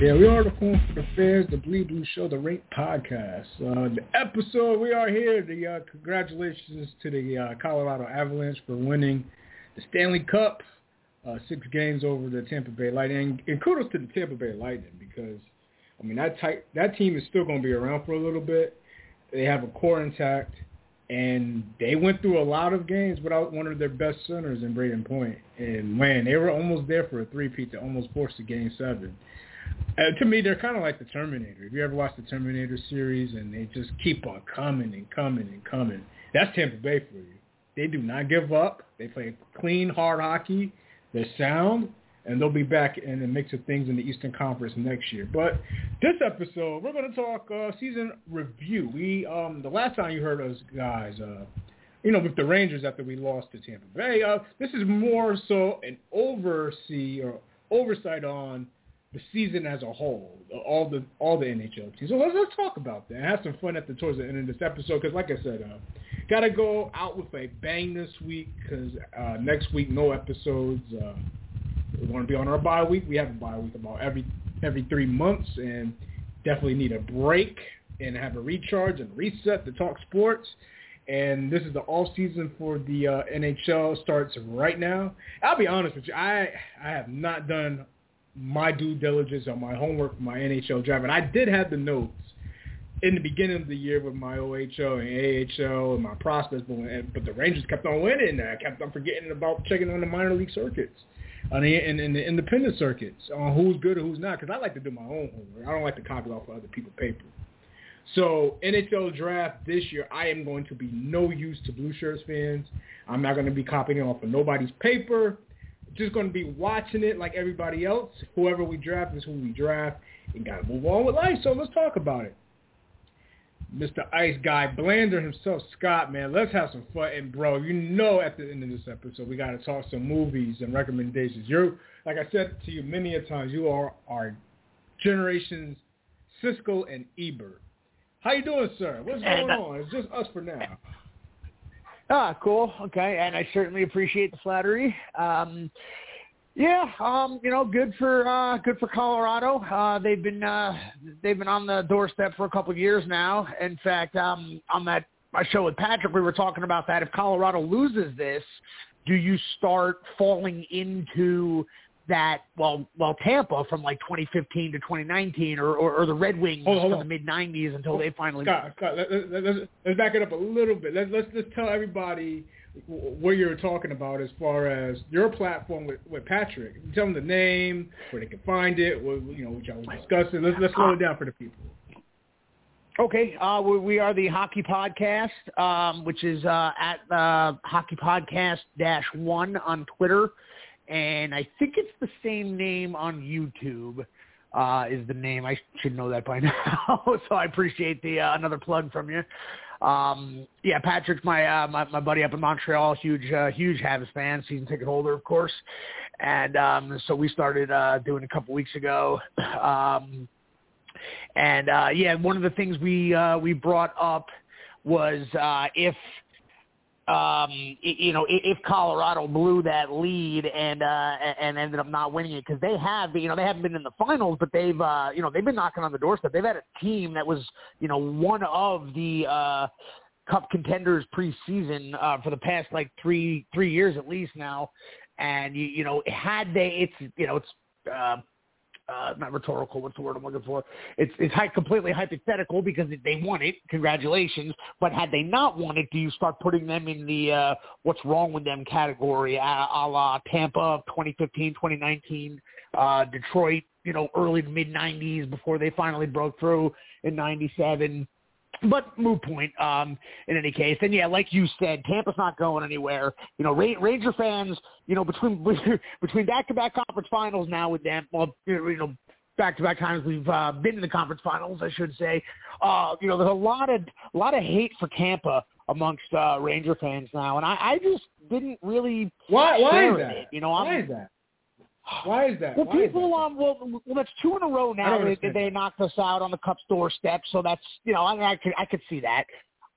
Yeah, we are the for the Bleed Blue Show, the Rink Podcast. Uh, the episode, we are here. The uh, congratulations to the uh, Colorado Avalanche for winning the Stanley Cup, uh, six games over the Tampa Bay Lightning. And kudos to the Tampa Bay Lightning because, I mean, that type, that team is still going to be around for a little bit. They have a core intact, and they went through a lot of games without one of their best centers in Brayden Point. And man, they were almost there for a three-peat to almost force a game seven. Uh, to me, they're kind of like the Terminator. If you ever watched the Terminator series, and they just keep on coming and coming and coming, that's Tampa Bay for you. They do not give up. They play clean, hard hockey. They're sound, and they'll be back in the mix of things in the Eastern Conference next year. But this episode, we're going to talk uh, season review. We um, the last time you heard us guys, uh, you know, with the Rangers after we lost to Tampa Bay, uh, this is more so an oversee or oversight on the season as a whole, all the all the NHL teams. So let's let's talk about that. Have some fun at the towards the end of this episode because, like I said, uh, gotta go out with a bang this week because uh, next week no episodes. Uh, we want to be on our bye week. We have a bye week about every every three months, and definitely need a break and have a recharge and reset to talk sports. And this is the off season for the uh, NHL starts right now. I'll be honest with you, I I have not done my due diligence on my homework for my NHL draft. And I did have the notes in the beginning of the year with my OHL and AHL and my prospects, but, when, but the Rangers kept on winning. And I kept on forgetting about checking on the minor league circuits, on the in, in the independent circuits, on who's good or who's not. Because I like to do my own homework. I don't like to copy off of other people's paper. So NHL draft this year, I am going to be no use to Blue Shirts fans. I'm not going to be copying off of nobody's paper just going to be watching it like everybody else. Whoever we draft is who we draft, and got to move on with life. So let's talk about it. Mr. Ice Guy Blander himself, Scott, man, let's have some fun. And bro, you know at the end of this episode, we got to talk some movies and recommendations. You're, like I said to you many a times, you are our generation's Siskel and Ebert. How you doing, sir? What's going on? It's just us for now. Ah, cool. Okay, and I certainly appreciate the flattery. Um, yeah, um, you know, good for uh, good for Colorado. Uh, they've been uh, they've been on the doorstep for a couple of years now. In fact, um, on that my show with Patrick, we were talking about that. If Colorado loses this, do you start falling into that well well Tampa from like 2015 to 2019 or or, or the Red Wings hold, hold from on. the mid 90s until they finally Scott, Scott let, let, let's, let's back it up a little bit. Let's let's just tell everybody what you're talking about as far as your platform with, with Patrick. Tell them the name where they can find it what, you know what y'all was discussing let's let's slow it down for the people. Okay, uh, we, we, are the Hockey Podcast, um, which is uh, at uh, Hockey Podcast Dash One on Twitter and I think it's the same name on YouTube. Uh, is the name. I should know that by now. so I appreciate the uh, another plug from you. Um, yeah, Patrick's my, uh, my my buddy up in Montreal, huge uh, huge Habs fan, season ticket holder, of course. And um, so we started uh, doing a couple weeks ago. Um, and uh, yeah, one of the things we uh, we brought up was uh, if um, you know, if Colorado blew that lead and uh, and ended up not winning it because they have, you know, they haven't been in the finals, but they've, uh, you know, they've been knocking on the doorstep. They've had a team that was, you know, one of the uh, Cup contenders preseason uh, for the past like three three years at least now, and you, you know, had they, it's, you know, it's. Uh, uh, not rhetorical. What's the word I'm looking for? It's it's completely hypothetical because they won it. Congratulations. But had they not won it, do you start putting them in the uh, what's wrong with them category, a, a la Tampa 2015, 2019, uh, Detroit, you know, early to mid 90s before they finally broke through in 97 but moot point um, in any case. And yeah, like you said, Tampa's not going anywhere. You know, Ranger fans, you know, between between back-to-back conference finals now with them, well, you know, back-to-back times we've uh, been in the conference finals, I should say. Uh, you know, there's a lot of a lot of hate for Tampa amongst uh, Ranger fans now, and I, I just didn't really. Why? Why is that? It, you know, why I'm, is that? Why is that? Well, Why people, that? um, well, well, that's two in a row now. They, they knocked us out on the Cup's doorstep, so that's you know, I, mean, I could I could see that.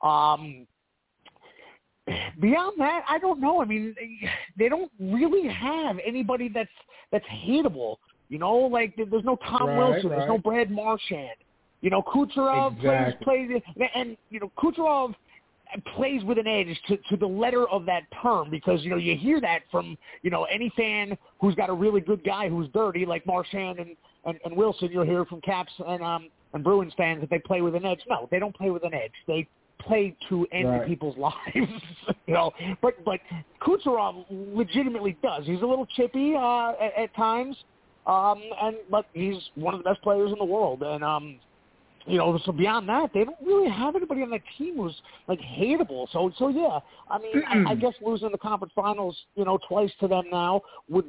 Um, beyond that, I don't know. I mean, they don't really have anybody that's that's hateable. You know, like there's no Tom right, Wilson, right. there's no Brad Marchand. You know, Kucherov exactly. plays plays, and you know Kucherov plays with an edge to, to the letter of that term because you know you hear that from you know any fan who's got a really good guy who's dirty like Marchand and and, and Wilson. You'll hear from Caps and um and Bruins fans that they play with an edge. No, they don't play with an edge. They play to end right. people's lives. you know, but but Kucherov legitimately does. He's a little chippy uh, at, at times, um, and but he's one of the best players in the world. And um, you know, so beyond that, they don't really have anybody on that team who's like hateable. So so yeah, I mean, I, I guess losing the conference finals, you know, twice to them now would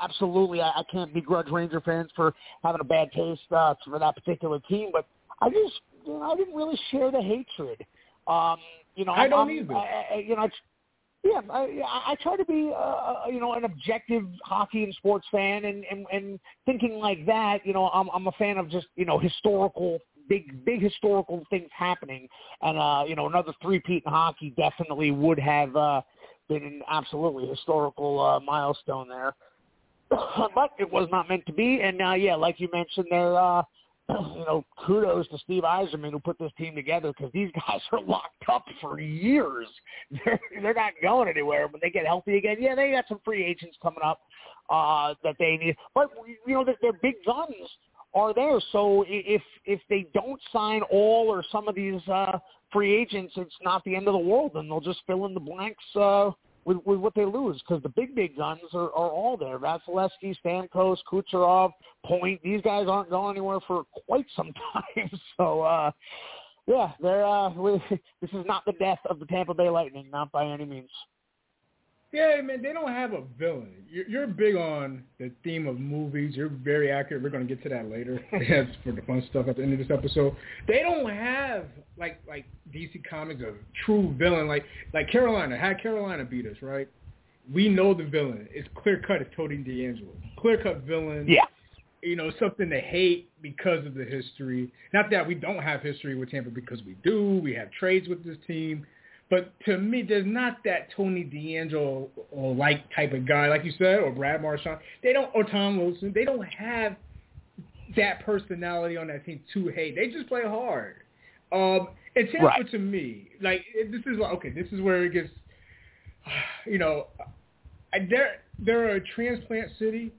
absolutely. I, I can't begrudge Ranger fans for having a bad taste uh, for that particular team, but I just you know, I didn't really share the hatred. Um, you know, I don't I'm, either. I, I, you know, I, yeah, I, I try to be, uh, you know, an objective hockey and sports fan, and, and and thinking like that. You know, I'm I'm a fan of just you know historical, big big historical things happening, and uh, you know, another three-peat in hockey definitely would have uh, been an absolutely historical uh, milestone there. but it was not meant to be, and uh, yeah, like you mentioned, there. Uh, you know, kudos to Steve Yzerman who put this team together because these guys are locked up for years. They're they're not going anywhere. When they get healthy again, yeah, they got some free agents coming up uh, that they need, but you know, their, their big guns are there. So if if they don't sign all or some of these uh, free agents, it's not the end of the world, and they'll just fill in the blanks. Uh, with, with what they lose because the big big guns are, are all there. Vasilevskiy, Stamkos, Kucherov, Point. These guys aren't going anywhere for quite some time. So uh, yeah, they're uh, this is not the death of the Tampa Bay Lightning, not by any means. Yeah, man, they don't have a villain. You're, you're big on the theme of movies. You're very accurate. We're going to get to that later. That's for the fun stuff at the end of this episode. They don't have like like DC Comics a true villain. Like like Carolina had Carolina beat us, right? We know the villain. It's clear cut. It's Tony DeAngelo. Clear cut villain. Yeah. You know something to hate because of the history. Not that we don't have history with Tampa because we do. We have trades with this team. But to me, there's not that Tony DeAngelo or like type of guy, like you said, or Brad Marchand. They don't, or Tom Wilson. They don't have that personality on that team to hate. They just play hard. Um, and Tampa, right. to me, like this is okay. This is where it gets, you know, they're they're a transplant city,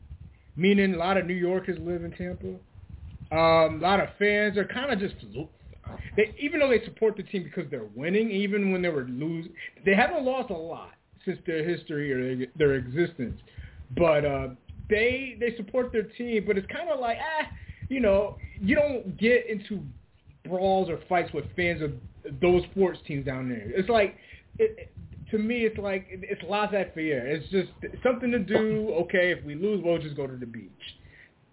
meaning a lot of New Yorkers live in Tampa. Um, a lot of fans are kind of just they even though they support the team because they're winning, even when they were losing, they haven't lost a lot since their history or their, their existence. But uh, they they support their team, but it's kind of like ah, you know, you don't get into brawls or fights with fans of those sports teams down there. It's like it, to me, it's like it's laissez-faire. It's just something to do. Okay, if we lose, we'll just go to the beach.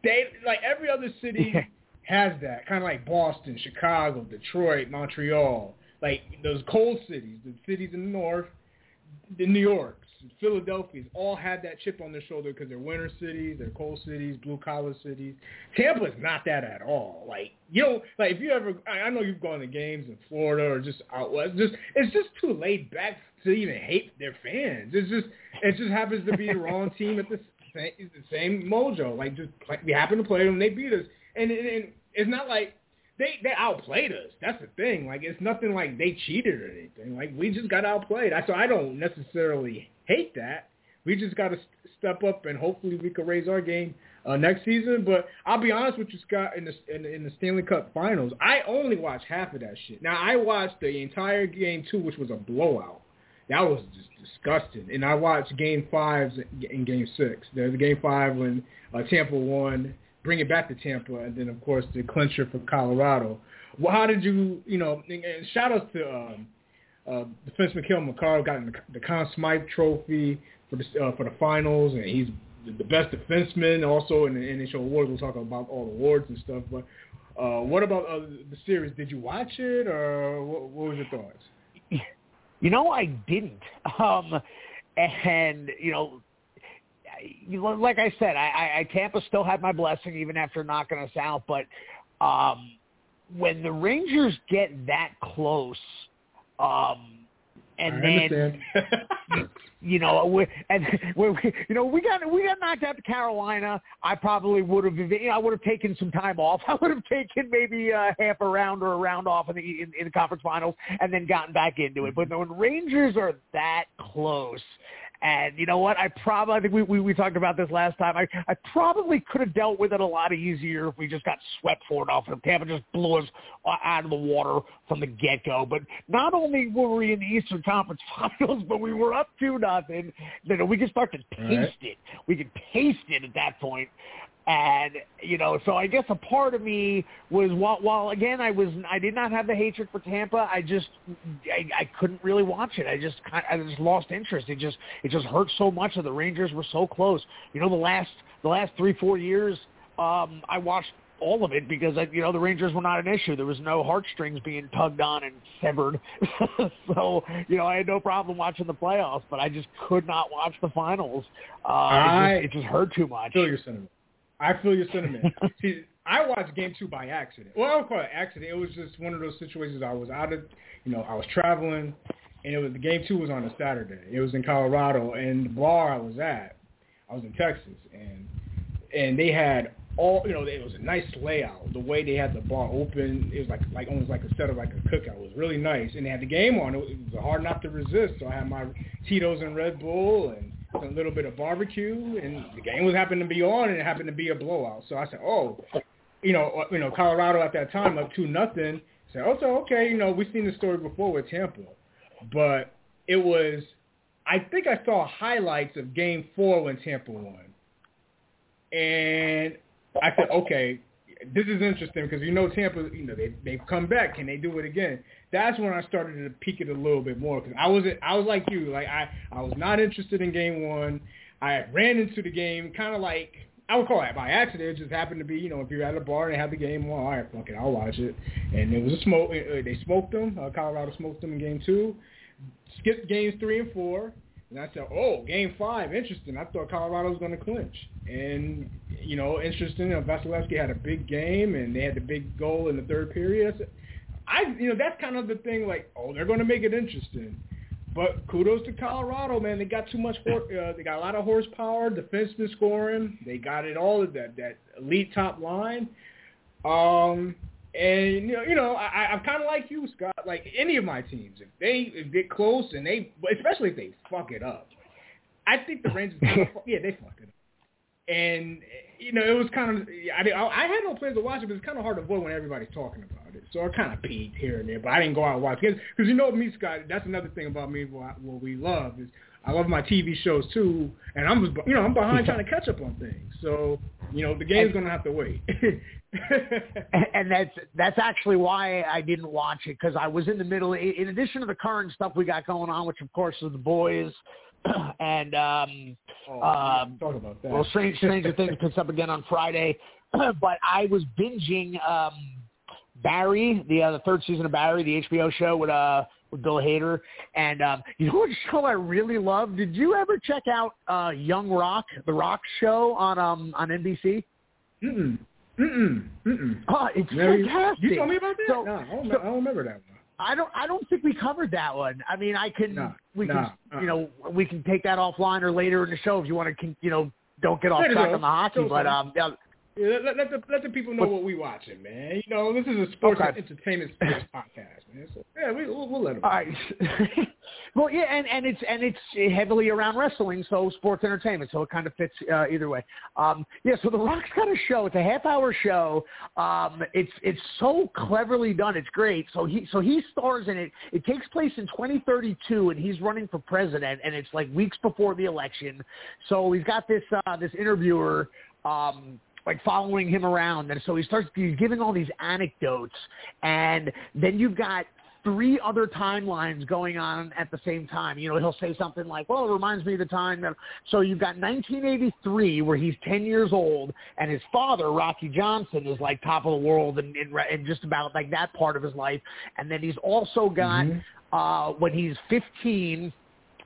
They like every other city has that kind of like Boston, Chicago, Detroit, Montreal, like those cold cities, the cities in the north, the New Yorks, Philadelphia's all had that chip on their shoulder because they're winter cities, they're cold cities, blue collar cities. Tampa's not that at all. Like you know, like if you ever, I know you've gone to games in Florida or just out west. Just it's just too laid back to even hate their fans. It's just it just happens to be the wrong team at the same the same mojo. Like just we happen to play them, they beat us, and, and, and it's not like they they outplayed us. That's the thing. Like it's nothing like they cheated or anything. Like we just got outplayed. I, So I don't necessarily hate that. We just got to step up and hopefully we can raise our game uh, next season. But I'll be honest with you, Scott. In the in, in the Stanley Cup Finals, I only watched half of that shit. Now I watched the entire game two, which was a blowout. That was just disgusting. And I watched Game Five and Game Six. There's Game Five when uh, Tampa won bring it back to Tampa, and then of course the clincher for Colorado. Well, how did you, you know? And shout outs to um, uh, defenseman Cale Makar got the, the Conn Smythe Trophy for the uh, for the finals, and he's the best defenseman also in the NHL awards. We'll talk about all the awards and stuff. But uh, what about uh, the series? Did you watch it, or what, what was your thoughts? You know, I didn't. Um, and you know, like I said, I, I Tampa still had my blessing even after knocking us out. But um, when the Rangers get that close, um, and I then you know, we, and we, you know, we got we got knocked out to Carolina. I probably would have, you know, I would have taken some time off. I would have taken maybe uh, half a round or a round off in the in, in the conference finals, and then gotten back into it. But when Rangers are that close, and you know what? I probably I think we, we, we talked about this last time. I, I probably could have dealt with it a lot easier if we just got swept for it off. If Tampa just blew us out of the water from the get go. But not only were we in the Eastern Conference Finals, but we were up two nothing. Then we could start to taste right. it. We could taste it at that point. And you know, so I guess a part of me was while, while again I was I did not have the hatred for Tampa. I just I, I couldn't really watch it. I just I just lost interest. It just it just hurt so much that the Rangers were so close. You know, the last the last three four years, um, I watched all of it because you know the Rangers were not an issue. There was no heartstrings being tugged on and severed. so you know I had no problem watching the playoffs, but I just could not watch the finals. Uh, I, it, just, it just hurt too much. Feel your sentiment. I feel your sentiment. See, I watched game two by accident. Well, I don't call it accident. It was just one of those situations. I was out of, you know, I was traveling, and it was the game two was on a Saturday. It was in Colorado, and the bar I was at, I was in Texas, and and they had all, you know, it was a nice layout. The way they had the bar open, it was like like almost like a set of like a cookout. It was really nice, and they had the game on. It was hard not to resist. So I had my Tito's and Red Bull and a little bit of barbecue, and the game was happened to be on, and it happened to be a blowout. So I said, oh, you know, uh, you know, Colorado at that time up two nothing. Said, oh, so okay, you know, we've seen the story before with Tampa, but it was, I think I saw highlights of Game Four when Tampa won, and I said, okay, this is interesting because you know Tampa, you know they they've come back. Can they do it again? That's when I started to peek it a little bit more because I was I was like you, like I I was not interested in game one. I ran into the game kind of like I would call it by accident. It just happened to be, you know, if you're at a bar and they have the game on, all right, fuck it, I'll watch it. And it was a smoke. Uh, they smoked them. Uh, Colorado smoked them in game two. Skipped games three and four. And I said, oh, game five, interesting. I thought Colorado was going to clinch. And, you know, interesting. You know, Vasilevskiy had a big game, and they had the big goal in the third period. I, said, I you know, that's kind of the thing, like, oh, they're going to make it interesting. But kudos to Colorado, man. They got too much. Uh, they got a lot of horsepower, defenseman scoring. They got it all. That that elite top line. Um, and you know, you know, I, I'm kind of like you, Scott. Like any of my teams, if they get close and they, especially if they fuck it up, I think the Rangers, yeah, they fuck it up. And you know, it was kind of, I mean, I had no plans to watch it, but it's kind of hard to avoid when everybody's talking about it. So I kind of peeked here and there, but I didn't go out and watch it because you know me, Scott. That's another thing about me. What, what we love is I love my TV shows too, and I'm just, you know, I'm behind trying to catch up on things. So you know, the game's going to have to wait. and that's that's actually why I didn't watch it because I was in the middle. In addition to the current stuff we got going on, which of course is the boys, and um, oh, um, talk about that. Well, Strange, Stranger Things picks up again on Friday, but I was binging um, Barry, the uh, the third season of Barry, the HBO show with uh with Bill Hader, and um, you know what show I really love? Did you ever check out uh, Young Rock, the Rock show on um on NBC? Mm-mm. Mm-mm. Mm-mm. Oh, it's Never, fantastic. You told me about that? So, no, I don't, so, I don't remember that one. I don't. I don't think we covered that one. I mean, I can. No, we no, can. uh-uh. You know, we can take that offline or later in the show if you want to. You know, don't get off track on the hockey. But um, yeah, Yeah, let, let the let the people know what we watching, man. You know, this is a sports Okay. entertainment sports podcast, man. So yeah, we, we'll, we'll let them. All right. well, yeah, and and it's and it's heavily around wrestling, so sports entertainment, so it kind of fits uh, either way. Um, yeah, so the Rock's got a show. It's a half-hour show. Um, it's it's so cleverly done. It's great. So he so he stars in it. It takes place in 2032, and he's running for president, and it's like weeks before the election. So he's got this uh, this interviewer. Um, like following him around and so he starts he's giving all these anecdotes and then you've got three other timelines going on at the same time. You know, he'll say something like, "Well, it reminds me of the time that." So you've got 1983, where he's 10 years old, and his father, Rocky Johnson, is like top of the world and in, in, in just about like that part of his life. And then he's also got Mhm. uh, when he's 15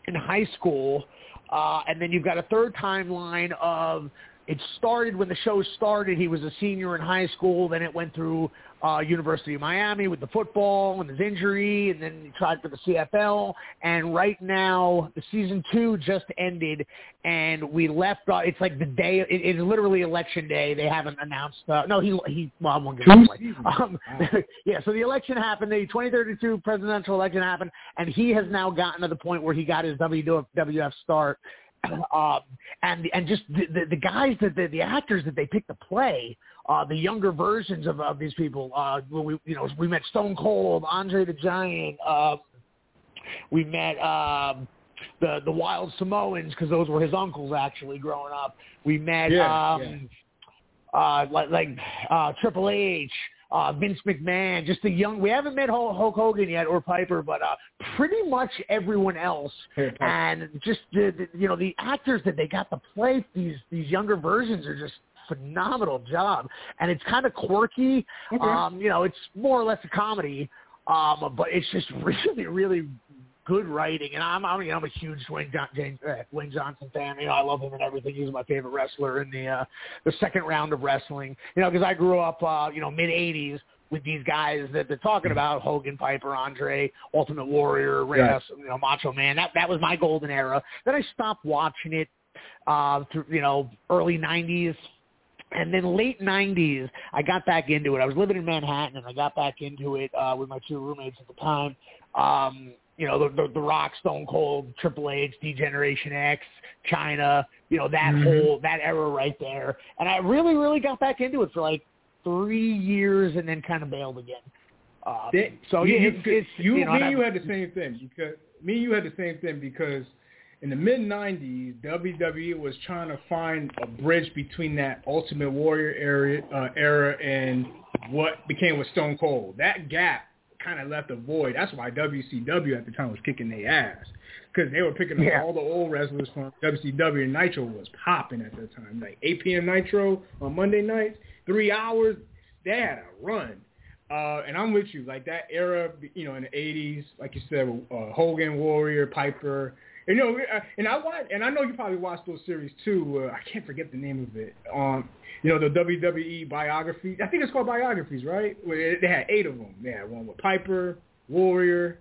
in high school, uh, and then you've got a third timeline of it started when the show started. He was a senior in high school. Then it went through uh, University of Miami with the football and his injury, and then he tried for the CFL. And right now, the season two just ended, and we left. Uh, it's like the day. It, it's literally election day. They haven't announced. Uh, no, he he. Well, I won't give it away. Um, yeah, so the election happened. The 2032 presidential election happened, and he has now gotten to the point where he got his WWF start. Um, and and just the, the, the guys that the, the actors that they picked to play, uh, the younger versions of, of these people. Uh, when we you know we met Stone Cold, Andre the Giant. Uh, we met um, the the Wild Samoans because those were his uncles actually growing up. We met Yeah, um, uh, like like uh, Triple H, uh, Vince McMahon, just the young. We haven't met Hulk, Hulk Hogan yet or Piper, but uh, pretty much everyone else. And just the, the you know the actors that they got to play these these younger versions are just phenomenal job, and it's kind of quirky. Okay. Um, you know, it's more or less a comedy, um, but it's just really really good writing, and I'm I'm, you know, I'm a huge Dwayne, John, James, uh, Dwayne Johnson fan. You know, I love him and everything. He's my favorite wrestler in the uh, the second round of wrestling. You know, because I grew up, uh, you know, mid '80s with these guys that they're talking about: Hogan, Piper, Andre, Ultimate Warrior, Right. Reyes, you know, Macho Man. That that was my golden era. Then I stopped watching it uh, through, you know, early '90s. And then late '90s, I got back into it. I was living in Manhattan, and I got back into it uh, with my two roommates at the time. Um, you know, the, the, the Rock, Stone Cold, Triple H, D-Generation X, Chyna. You know that Mhm. whole that era right there. And I really, really got back into it for like three years, and then kind of bailed again. Um, That- so you, yeah, you, it's, it's you, you know, me and you had the same thing because me and you had the same thing because in the mid '90s, WWE was trying to find a bridge between that Ultimate Warrior era, uh, era and what became with Stone Cold. That gap kind of left a void. That's why WCW at the time was kicking their ass because they were picking up Yeah. all the old wrestlers from WCW and Nitro was popping at that time. Like 8 p.m. Nitro on Monday nights, three hours. They had a run. Uh, and I'm with you. Like that era, you know, in the '80s, like you said, uh, Hogan, Warrior, Piper. And, you know, uh, and I watch, and I know you probably watched those series too. Uh, I can't forget the name of it. Um, you know, the WWE biography. I think it's called biographies, right? Where they had eight of them. They had one with Piper, Warrior,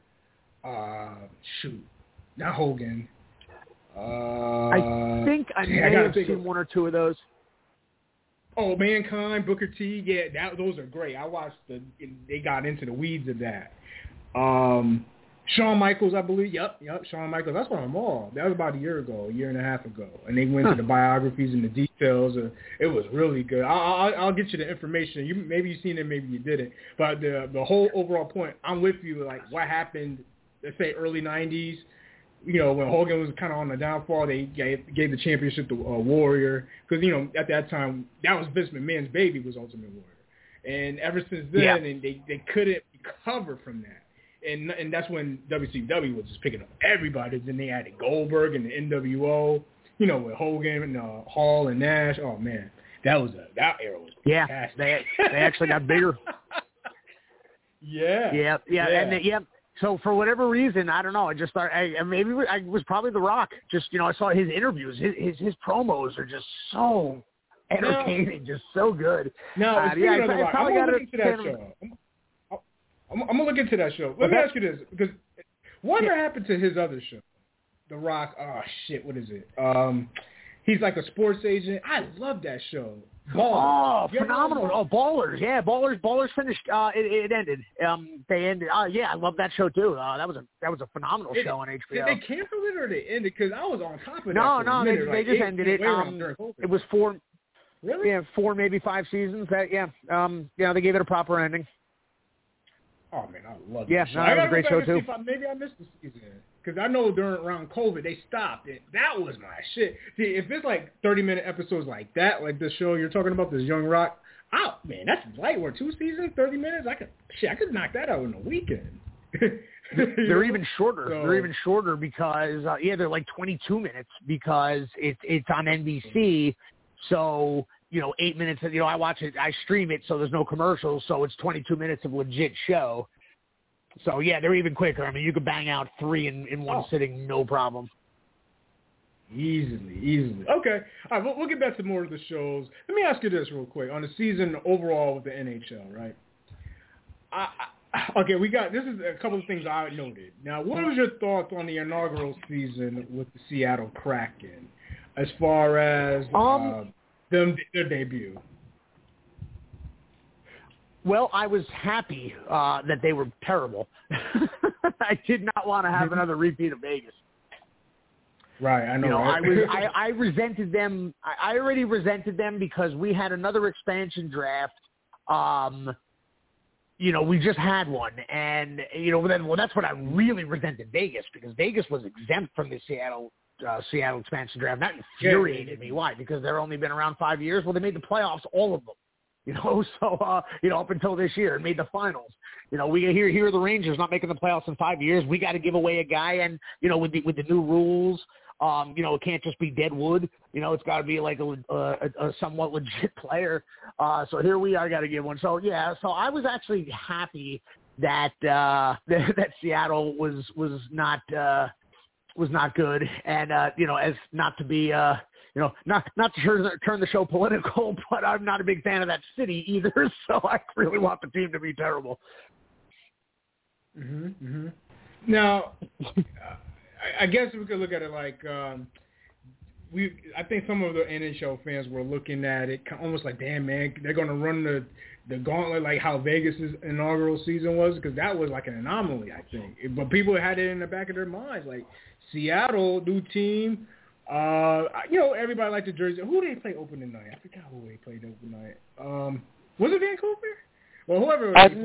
uh, shoot, not Hogan. Uh, I think I may gotta have seen of- one or two of those. Oh, Mankind, Booker T, yeah, that those are great. I watched the they got into the weeds of that. Um, Shawn Michaels, I believe. Yep, yep, Shawn Michaels. Them all. That was about a year ago, a year and a half ago, and they went Huh. to the biographies and the details. Uh, it was really good. I'll, I'll, I'll get you the information. You maybe you seen it, maybe you didn't. But the the whole overall point, I'm with you. Like what happened, let's say early '90s you know, when Hogan was kind of on the downfall, they gave, gave the championship to uh, Warrior because you know at that time that was Vince McMahon's baby was Ultimate Warrior, and ever since then, Yeah. and they they couldn't recover from that, and and that's when WCW was just picking up everybody. Then they added Goldberg and the NWO, you know, with Hogan and uh, Hall and Nash. Oh man, that was a that era was Yeah, fantastic. they they actually got bigger. yeah, Yeah, yeah, and the, yeah. So for whatever reason, I don't know. I just thought I, maybe I was probably The Rock. Just you know, I saw his interviews. His his, his promos are just so entertaining, just so good. Now, Uh, yeah, I- I probably that show. I'm, I'm, I'm gonna look into that show. Let me ask you this, because whatever happened to his other show, The Rock? Oh shit, what is it? Um, he's like a sports agent. I love that show. Oh, Ballers. You phenomenal! Oh, Ballers, yeah, Ballers, Ballers finished. Uh, it, it ended. Um, they ended. Uh, yeah, I love that show too. Uh, that was a that was a phenomenal It- show on HBO. Did they cancel it or they ended? Because I was on top of that. no, no, they minute, they just ended it. Um, it was four, really. yeah, four maybe five seasons. That yeah, um, yeah, they gave it a proper ending. Oh man, I love Yeah, that show. no, I that was a great show, back and see too. I- maybe I missed the season because I know during around COVID they stopped it. That was my shit. See, if it's like thirty minute episodes like that, like the show you're talking about, this Young Rock, oh man, that's light work. Two seasons, thirty minutes. I could shit. I could knock that out in a weekend. they're even shorter. So, they're even shorter because uh, yeah, they're like 22 minutes because it's it's on NBC. So you know, eight minutes. You know, I watch it. I stream it, so there's no commercials. So it's 22 minutes of legit show. So yeah, they're even quicker. I mean, you could bang out three in in one oh. sitting, no problem. Easily, easily. Okay. All right, we'll, we'll get back to more of the shows. Let me ask you this real quick. On the season overall with the NHL, right? I, I, okay, we got, this is a couple of things I noted. Now, what was your thoughts on the inaugural season with the Seattle Kraken as far as um, uh, them, their debut? Well, I was happy uh, that they were terrible. I did not want to have another repeat of Vegas. Right, I know. You know, right? I was I, I resented them. I, I already resented them because we had another expansion draft. Um, you know, we just had one, and you know, then well, that's what I really resented Vegas because Vegas was exempt from the Seattle uh, Seattle expansion draft. That infuriated me. Why? Because they're only been around five years. Well, they made the playoffs, all of them. You know, so uh, you know, up until this year, and made the finals. You know, we hear here are the Rangers not making the playoffs in five years. We got to give away a guy, and you know, with the with the new rules, um, you know, it can't just be dead wood. You know, it's got to be like a, a, a somewhat legit player. Uh, so here we are, got to give one. So yeah, so I was actually happy that uh, that, that Seattle was was not uh, was not good, and uh, you know, as not to be. Uh, you know, not not to turn, turn the show political, but I'm not a big fan of that city either. So I really want the team to be terrible. Mhm. Mhm. Now, I, guess we could look at it like um, we. I think some of the NHL fans were looking at it almost like, damn man, they're to run the the gauntlet like how Vegas's inaugural season was because that was like an anomaly, I think. But people had it in the back of their minds, like Seattle, new team. Uh, you know, everybody liked the jersey. Who did they play opening night? I forgot who they played opening night. Um, was it Vancouver? Well, whoever I, th-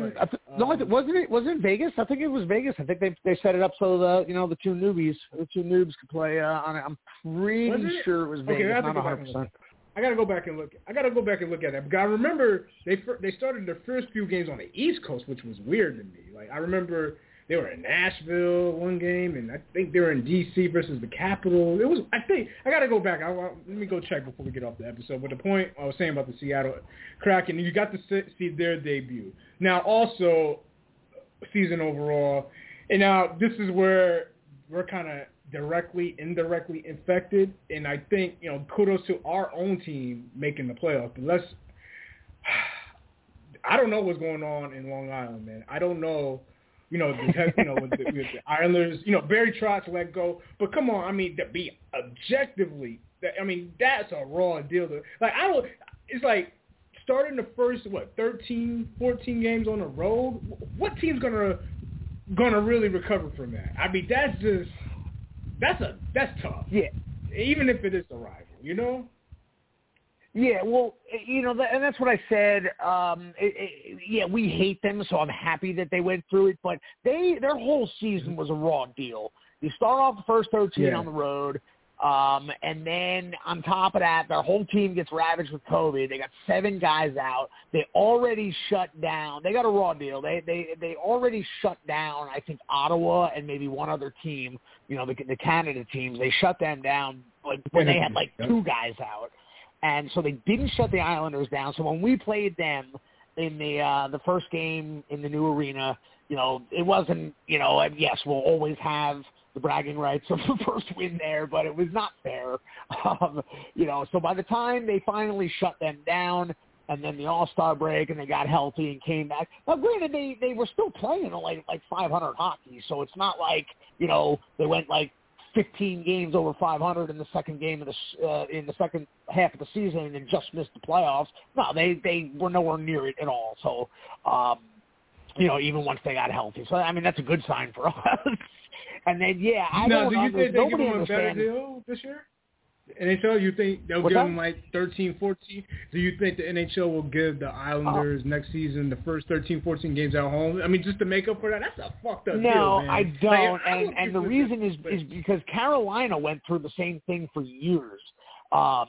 no, um, wasn't it wasn't it Vegas? I think it was Vegas. I think they they set it up so the you know the two newbies, the two noobs could play uh, on it. I'm pretty it? sure it was Vegas. Okay, not 100. percent I gotta go back and look. I gotta go back and look at that. Because I remember they they started their first few games on the East Coast, which was weird to me. Like I remember they were in Nashville one game, and I think they were in D.C. versus the Capitals. It was. I think I got to go back. I, I, let me go check before we get off the episode. But the point I was saying about the Seattle Kraken, you got to see their debut. Now, also season overall, and now this is where we're kind of directly, indirectly infected. And I think you know, kudos to our own team making the playoffs. But let's. I don't know what's going on in Long Island, man. I don't know you know, the, you know, with the, with the Islanders, you know, Barry Trotz let go. But come on, I mean, to be objectively, I mean, that's a raw deal. To, like, I don't, it's like starting the first, what, 13, 14 games on the road? What team's going to, going to really recover from that? I mean, that's just, that's a, that's tough. Yeah. Even if it is a rival, you know? Yeah, well, you know, and that's what I said. Um, it, it, yeah, we hate them, so I'm happy that they went through it. But they, their whole season was a raw deal. You start off the first 13 yeah. on the road, um, and then on top of that, their whole team gets ravaged with COVID. They got seven guys out. They already shut down. They got a raw deal. They they they already shut down. I think Ottawa and maybe one other team. You know, the the Canada teams. They shut them down like when they had like two guys out and so they didn't shut the Islanders down. So when we played them in the uh, the first game in the new arena, you know, it wasn't, you know, and yes, we'll always have the bragging rights of the first win there, but it was not fair. Um, you know, so by the time they finally shut them down, and then the All Star break, and they got healthy and came back. Now, granted, they they were still playing like like 500 hockey, so it's not like you know they went like 15 games over 500 in the second game of the uh, in the second half of the season and just missed the playoffs. No, they they were nowhere near it at all. So, um, you know, even once they got healthy. So I mean, that's a good sign for us. and then yeah, I now, don't do you think they give them a better deal this year? NHL, you think they'll What's give that? them like 13, 14? Do you think the NHL will give the Islanders uh, next season the first 13, 14 games at home? I mean, just to make up for that? That's a fucked up no, deal, No, I don't. Like, and and the reason is is because Carolina went through the same thing for years. Um,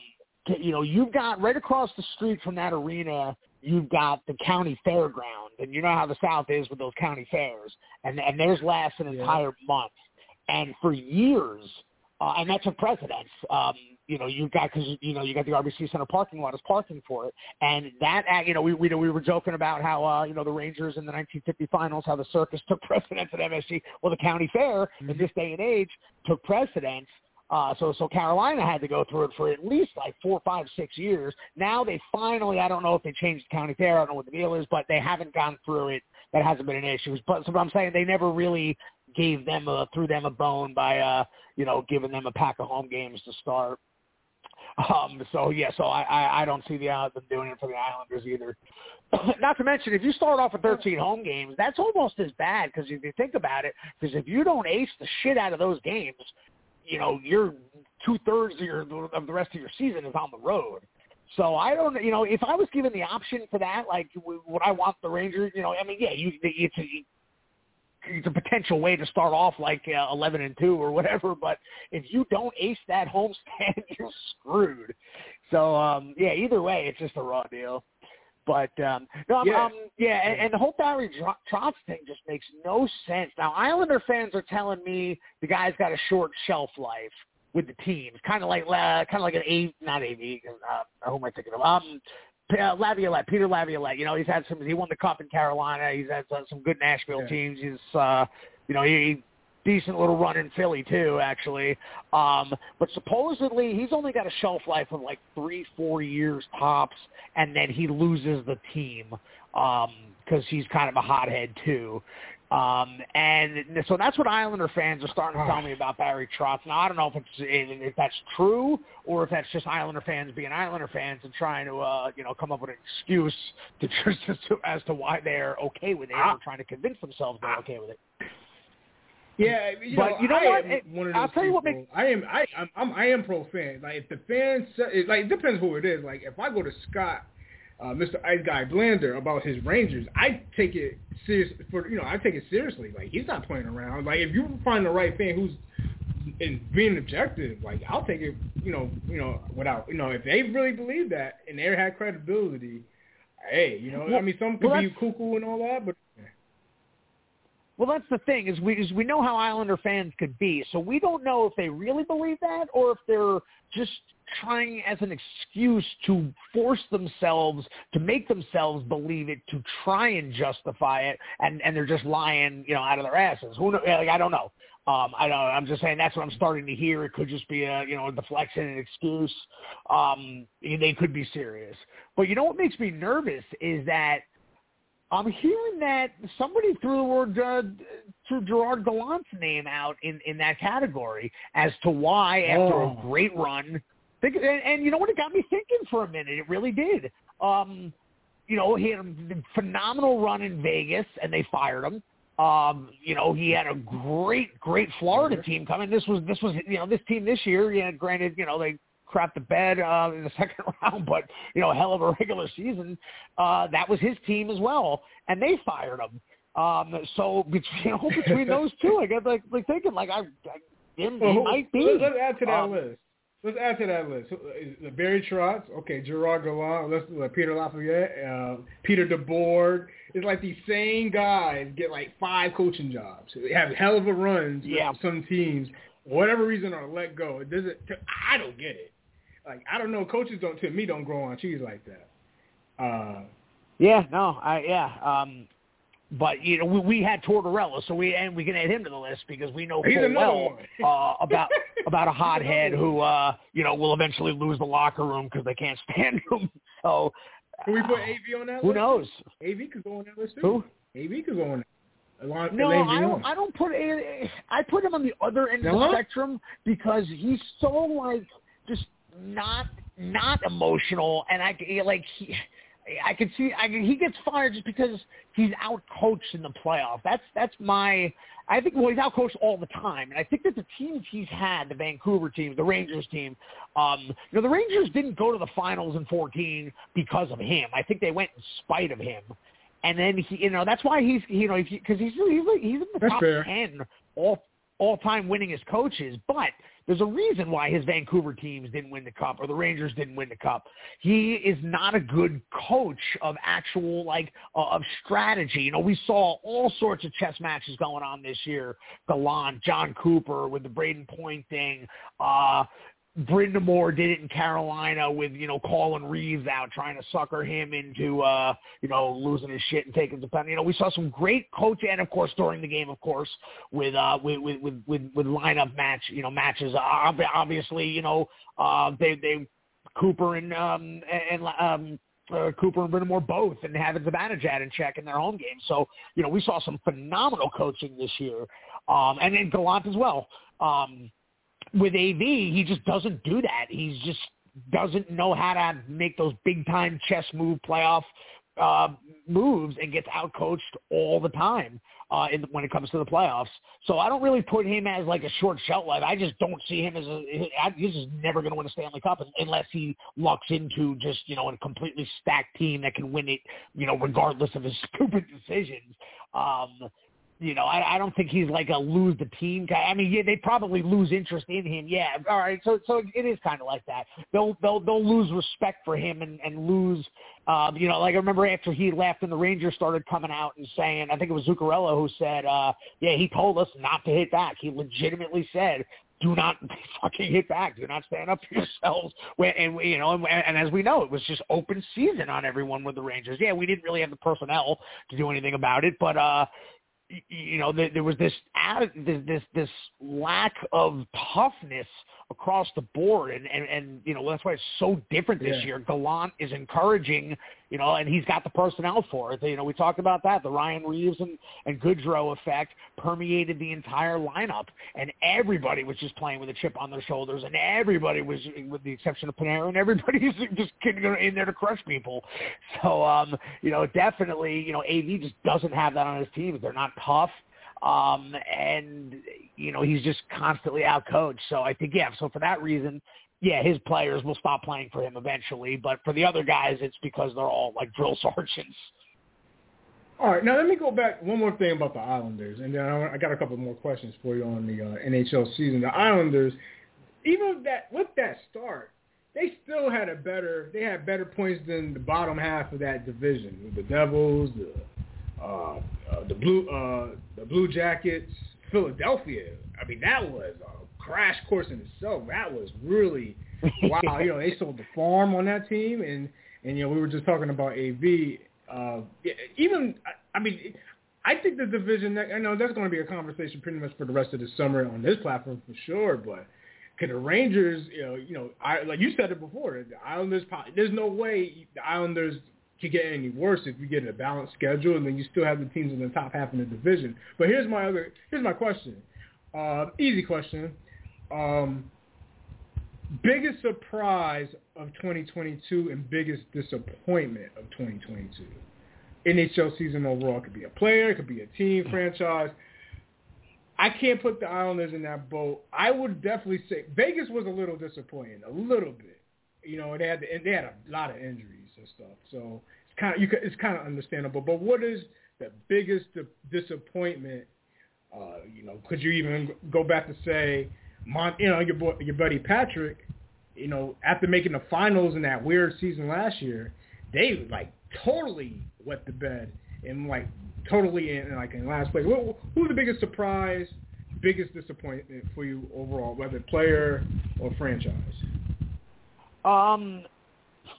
you know, you've got right across the street from that arena you've got the county fairground, and you know how the South is with those county fairs, and and theirs lasts an Yeah. entire month, and for years, uh, and that took precedence. Um, you know, you got because you know you got the RBC Center parking lot is parking for it, and that uh, you know we we we were joking about how uh, you know the Rangers in the 1950 finals how the circus took precedence at MSG. Well, the county fair in this day and age took precedence. Uh, so so Carolina had to go through it for at least like four, five, six years. Now they finally, I don't know if they changed the county fair, I don't know what the deal is, but they haven't gone through it. That hasn't been an issue. But so what I'm saying, they never really gave them a, threw them a bone by uh, you know giving them a pack of home games to start. Um, so yeah, so I, I, I don't see the uh, them doing it for the Islanders either. Not to mention, if you start off with 13 home games, that's almost as bad because if you think about it, because if you don't ace the shit out of those games, you know, you're two thirds of your of the rest of your season is on the road. So I don't, you know, if I was given the option for that, like, would I want the Rangers? You know, I mean, yeah, you, it's a, it's a potential way to start off like uh, 11 and two or whatever. But if you don't ace that homestand, you're screwed. So um, yeah, either way, it's just a raw deal. But um, no, I'm, Yeah. um, yeah, and, and the whole Barry Tro- Trotz thing just makes no sense. Now, Islander fans are telling me the guy's got a short shelf life with the team, kind of like uh, kind of like an A, not AV. Uh, who am I thinking of? Um, uh, Laviolette, Peter Laviolette. You know, he's had some. He won the cup in Carolina. He's had uh, some good Nashville Yeah. teams. He's, uh, you know, he decent little run in Philly too, actually. Um, but supposedly he's only got a shelf life of like three, four years tops, and then he loses the team because he's kind of a hothead too. Um, and so that's what Islander fans are starting to tell me about Barry Trotz. Now I don't know if it's if that's true or if that's just Islander fans being Islander fans and trying to uh, you know come up with an excuse to just as to, as to why they're okay with it or trying to convince themselves they're okay with it. Yeah, you But know, you know I what? am It- one of I'll those tell you what people- I am. I I'm, I'm I am pro fan. Like if the fans, like it depends who it is. Like if I go to Scott, uh, Mr. Ice Guy Blander about his Rangers, I take it serious. For you know, I take it seriously. Like he's not playing around. Like if you find the right fan who's in being objective, like I'll take it. You know, you know, without you know, if they really believe that and they had credibility, hey, you know, I mean, some could well, be cuckoo and all that, but Well, that's the thing is we is we know how Islander fans could be, so we don't know if they really believe that or if they're just trying as an excuse to force themselves to make themselves believe it to try and justify it, and and they're just lying, you know, out of their asses. Who know? Like, I don't know. Um, I don't. I'm just saying that's what I'm starting to hear. It could just be a you know a deflection, an excuse. Um, they could be serious. But you know what makes me nervous is that I'm hearing that somebody threw the word uh, threw Gerard Gallant's name out in in that category as to why after Oh. a great run. Think, and, and you know what? It got me thinking for a minute. It really did. Um, you know, he had a phenomenal run in Vegas, and they fired him. Um, you know, he had a great, great Florida team coming. This was this was you know this team this year. Yeah, granted, you know they crapped the bed uh, in the second round, but you know, hell of a regular season. Uh, that was his team as well, and they fired him. Um, so between, you know, between those two, I get like like thinking like I, I him, he might be. Let's, let's add to that Um, list. Let's add to that list. So, Barry Trotz, okay, Gerard Gallant, let's uh, Peter Lafayette, uh, Peter DeBoer. It's like these same guys get like five coaching jobs. They have hell of a runs Yeah. with some teams. For whatever reason are let go. It doesn't. I don't get it. Like I don't know. Coaches don't to me don't grow on cheese like that. Uh, Yeah, no, I yeah. Um, but you know, we, we had Tortorella, so we and we can add him to the list because we know He's full well uh, about about a hothead who uh, you know will eventually lose the locker room because they can't stand him. So can we put AV on that? List? Who list? knows? AV could go on that list too. Who? AV could go on. Along, No, I don't. I don't put. A, I put him on the other end of the spectrum because he's so like just not not emotional, and I like he. I can see. I he gets fired just because he's out coached in the playoff. That's that's my. I think well, he's out coached all the time, and I think that the teams he's had, the Vancouver team, the Rangers team, um, you know, the Rangers didn't go to the finals in 14 because of him. I think they went in spite of him. And then he, you know, that's why he's, you know, because he's he's like, he's in the That's top fair. ten all all-time winningest coaches, but there's a reason why his Vancouver teams didn't win the cup or the Rangers didn't win the cup. He is not a good coach of actual like uh, of strategy. You know, we saw all sorts of chess matches going on this year. Gallant, Jon Cooper with the Brayden Point thing. Uh, Brind'Amour did it in Carolina with, you know, Colin Reeves out trying to sucker him into, uh, you know, losing his shit and taking the pen. You know, we saw some great coaching, and of course during the game, of course, with, uh, with, with, with, with, with lineup match, you know, matches. Uh, obviously, you know, uh, they, they, Cooper and, um, and, um, uh, Cooper and Brind'Amour both and having Zibanejad in check in their home game. So, you know, we saw some phenomenal coaching this year. Um, and then Gallant as well. Um, with AV, he just doesn't do that. He just doesn't know how to make those big time chess move playoff uh, moves and gets outcoached all the time uh, in, when it comes to the playoffs. So I don't really put him as like a short shelf life. I just don't see him as a. He's just never going to win a Stanley Cup unless he lucks into just you know a completely stacked team that can win it, you know, regardless of his stupid decisions. Um, you know, I, I don't think he's like a lose the team guy. I mean, yeah, they probably lose interest in him. Yeah, all right. So, so it is kind of like that. They'll they'll they'll lose respect for him and and lose. Um, you know, like I remember after he left and the Rangers started coming out and saying, I think it was Zuccarello who said, uh, yeah, he told us not to hit back. He legitimately said, do not fucking hit back. Do not stand up for yourselves. And you know, and, and as we know, it was just open season on everyone with the Rangers. Yeah, we didn't really have the personnel to do anything about it, but uh, you know, there, there was this, this this this lack of toughness across the board, and and and you know that's why it's so different this yeah. year. Gallant is encouraging, you know, and he's got the personnel for it. You know, we talked about that. The Ryan Reaves and and Goodrow effect permeated the entire lineup, and everybody was just playing with a chip on their shoulders, and everybody was, with the exception of Panarin, everybody's just in there to crush people. So, um, you know, definitely, you know, AV just doesn't have that on his team. They're not tough. Um, and, you know, he's just constantly out coached. So I think, yeah, so for that reason, yeah, his players will stop playing for him eventually. But for the other guys, it's because they're all like drill sergeants. All right, now let me go back one more thing about the Islanders, and then I got a couple more questions for you on the uh, NHL season. The Islanders, even that with that start, they still had a better they had better points than the bottom half of that division. The Devils, the uh, uh, the blue uh, the Blue Jackets, Philadelphia. I mean, that was a crash course in itself. That was really wow. you know, they sold the farm on that team, and and you know we were just talking about AV. Uh, even I mean, I think the division. I know that's going to be a conversation pretty much for the rest of the summer on this platform for sure, but. Could the Rangers, you know, you know, I, like you said it before, the Islanders. There's no way the Islanders could get any worse if you get a balanced schedule and then you still have the teams in the top half in the division. But here's my other here's my question. Uh, easy question. Um, biggest surprise of 2022 and biggest disappointment of 2022. NHL season overall could be a player, it could be a team, franchise. I can't put the Islanders in that boat. I would definitely say Vegas was a little disappointing, a little bit. You know, they had the, they had a lot of injuries and stuff. So it's kind of you. It's kind of understandable. But what is the biggest disappointment? Uh, you know, could you even go back to say, Mon, you know, your boy, your buddy Patrick, you know, after making the finals in that weird season last year, they like totally wet the bed and like totally in like in last place. Who's the biggest surprise, biggest disappointment for you overall, whether player or franchise? Um,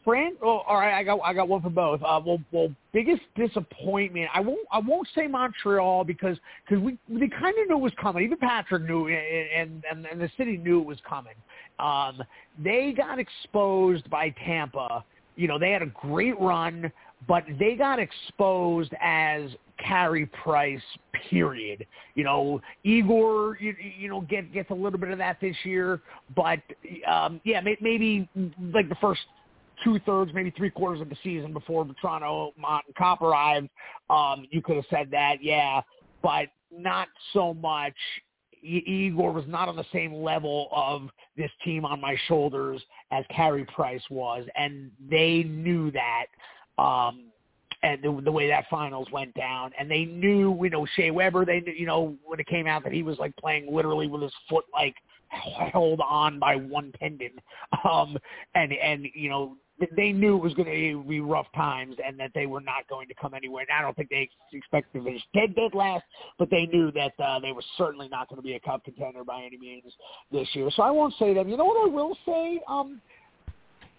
Fran. Oh, all right. I got I got one for both. Uh, well, well, biggest disappointment. I won't I won't say Montreal because because we they kind of knew it was coming. Even Patrick knew, and and and the city knew it was coming. Um, they got exposed by Tampa. You know, they had a great run, but they got exposed as Carey Price. Period. You know, Igor, you, you know, get gets a little bit of that this year, but um, yeah, maybe like the first two thirds, maybe three quarters of the season before Toronto Mont and Cop arrived, um, you could have said that, yeah, but not so much. Igor was not on the same level of this team on my shoulders as Carey Price was, and they knew that. Um, and the, the way that finals went down. And they knew, you know, Shea Weber. They knew, you know, when it came out that he was like playing literally with his foot like held on by one tendon, um, and and you know they knew it was going to be rough times and that they were not going to come anywhere. And I don't think they expected to finish dead dead last, but they knew that uh, they were certainly not going to be a cup contender by any means this year. So I won't say them. You know what I will say? Um,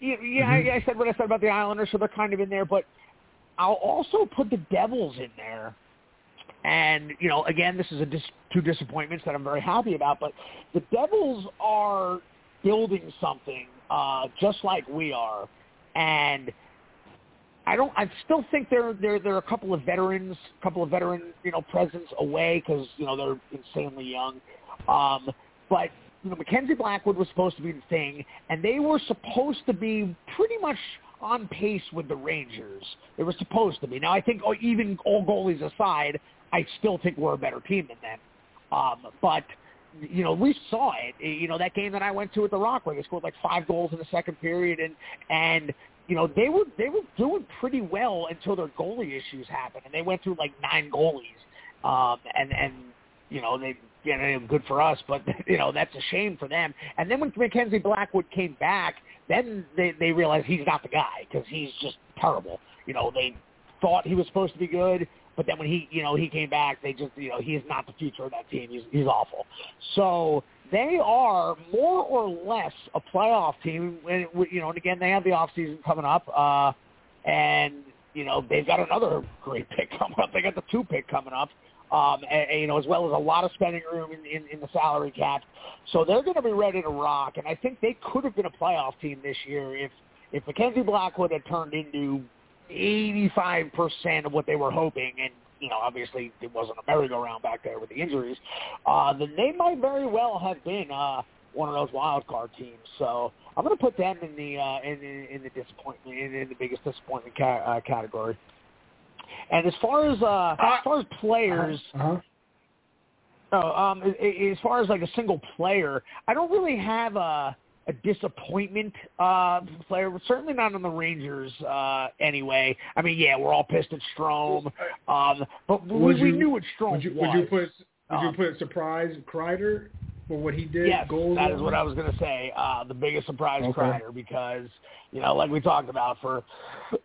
yeah, yeah mm-hmm. I, I said what I said about the Islanders, so they're kind of in there, but I'll also put the Devils in there. And, you know, again, this is a dis- two disappointments that I'm very happy about, but the Devils are building something uh, just like we are. And I don't. I still think they're they're they're a couple of veterans, a couple of veteran you know presence away because you know they're insanely young. Um, but you know Mackenzie Blackwood was supposed to be the thing, and they were supposed to be pretty much on pace with the Rangers. They were supposed to be. Now I think oh, even all goalies aside, I still think we're a better team than them. Um, but you know, we saw it. You know, that game that I went to at the Rock where they scored like five goals in the second period, and and you know they were they were doing pretty well until their goalie issues happened, and they went through like nine goalies, um, and and you know they you know good for us, but you know that's a shame for them. And then when Mackenzie Blackwood came back, then they they realized he's not the guy because he's just terrible. You know, they thought he was supposed to be good. But then when he, you know, he came back, they just, you know, he is not the future of that team. He's he's awful. So they are more or less a playoff team. And you know, and again, they have the off season coming up, uh, and you know they've got another great pick coming up. They got the two pick coming up. Um, and, and, you know, as well as a lot of spending room in, in, in the salary cap. So they're going to be ready to rock. And I think they could have been a playoff team this year if if Mackenzie Blackwood had turned into 85% of what they were hoping, and you know, obviously it wasn't a merry-go-round back there with the injuries, uh, then they might very well have been uh, one of those wild card teams. So I'm going to put them in the uh, in, in, in the disappointment in, in the biggest disappointment ca- uh, category. And as far as uh, as far as players. Uh-huh. Oh, um, as far as like a single player, I don't really have a a disappointment uh, player. Certainly not on the Rangers uh, anyway. I mean, yeah, we're all pissed at Strome, um, but we, you, we knew what Strome would you, was. Would you put would you um, put surprise Kreider for what he did? Yes, goals that is what I was going to say. Uh, the biggest surprise okay. Kreider because you know, like we talked about for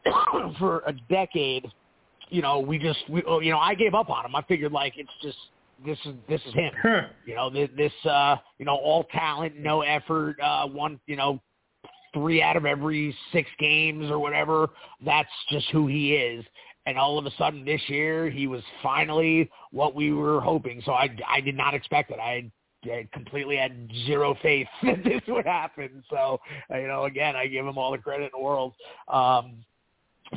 for a decade, you know, we just we, oh, you know I gave up on him. I figured like it's just this is this is him. you know, this, this uh, you know, all talent, no effort, uh, one, you know, three out of every six games or whatever. That's just who he is. And all of a sudden this year, he was finally what we were hoping. So I, I did not expect it. I, I completely had zero faith that this would happen. So, you know, again, I give him all the credit in the world. Um,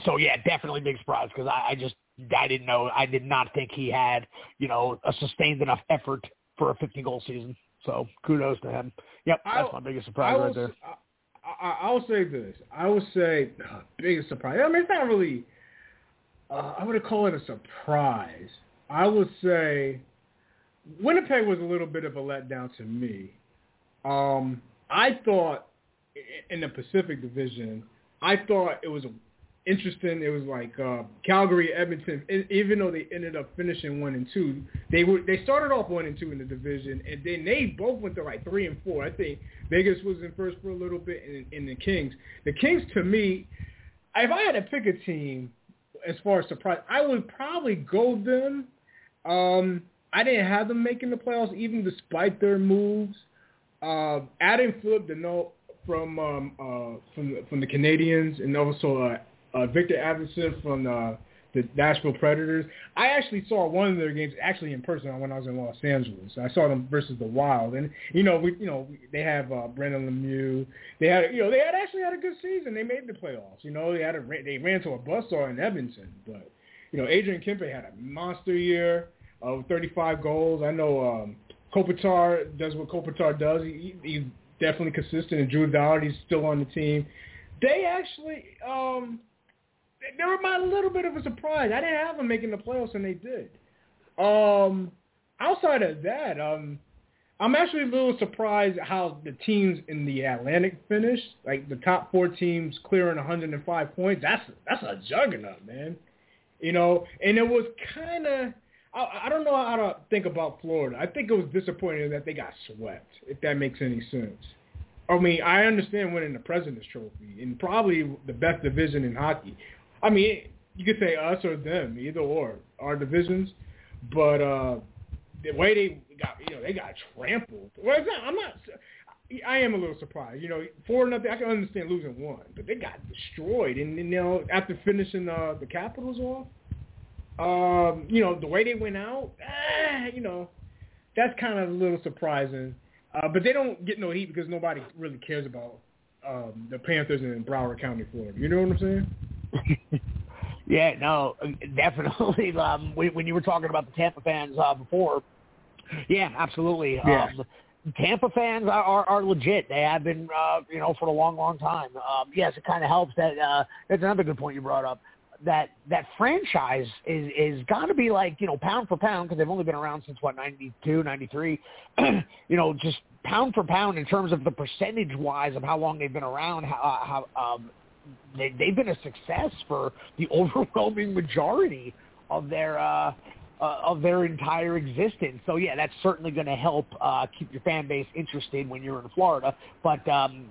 so yeah, definitely big surprise because I, I just I didn't know. I did not think he had, you know, a sustained enough effort for a 50 goal season. So kudos to him. Yep, that's I'll, my biggest surprise right there. I, I, will say this. I will say uh, biggest surprise. I mean, it's not really. Uh, I would call it a surprise. I would say Winnipeg was a little bit of a letdown to me. Um, I thought in the Pacific Division, I thought it was a interesting. It was like uh, Calgary, Edmonton. Even though they ended up finishing one and two, they were they started off one and two in the division, and then they both went to like three and four. I think Vegas was in first for a little bit, and, and the Kings. The Kings, to me, if I had to pick a team as far as surprise, I would probably go them. Um, I didn't have them making the playoffs, even despite their moves. Uh, adding Phillip Danault from um, uh, from from the Canadiens, and also uh, uh, Viktor Arvidsson from uh, the Nashville Predators. I actually saw one of their games actually in person when I was in Los Angeles. I saw them versus the Wild, and you know, we you know they have uh, Brendan Lemieux. They had you know they had actually had a good season. They made the playoffs. You know, they had a they ran to a bus buzzsaw in Edmonton, but you know Adrian Kempe had a monster year of 35 goals. I know um, Kopitar does what Kopitar does. He, he's definitely consistent, and Drew Doughty's still on the team. They actually. um they were my little bit of a surprise. I didn't have them making the playoffs, and they did. Um, outside of that, um, I'm actually a little surprised how the teams in the Atlantic finished. Like the top four teams clearing 105 points. That's that's a juggernaut, man. You know, and it was kind of I, I don't know how to think about Florida. I think it was disappointing that they got swept, if that makes any sense. I mean, I understand winning the President's Trophy and probably the best division in hockey. I mean, you could say us or them, either or, our divisions. But uh the way they got, you know, they got trampled. Well, it's not, I'm not. I am a little surprised. You know, four nothing. I can understand losing one, but they got destroyed. And you know, after finishing uh, the Capitals off, um, you know, the way they went out, eh, you know, that's kind of a little surprising. Uh, but they don't get no heat because nobody really cares about um, the Panthers in Broward County, Florida. You know what I'm saying? yeah, no, definitely. Um, when you were talking about the Tampa fans uh, before, yeah, absolutely. Yeah. Um, Tampa fans are, are, are legit. They have been, uh, you know, for a long, long time. Um, yes, it kind of helps that. Uh, that's another good point you brought up. That that franchise is is got to be like you know pound for pound because they've only been around since what ninety two, ninety three. you know, just pound for pound in terms of the percentage wise of how long they've been around. How, how um, they, they've been a success for the overwhelming majority of their uh, uh, of their entire existence. So yeah, that's certainly going to help uh, keep your fan base interested when you're in Florida. But um,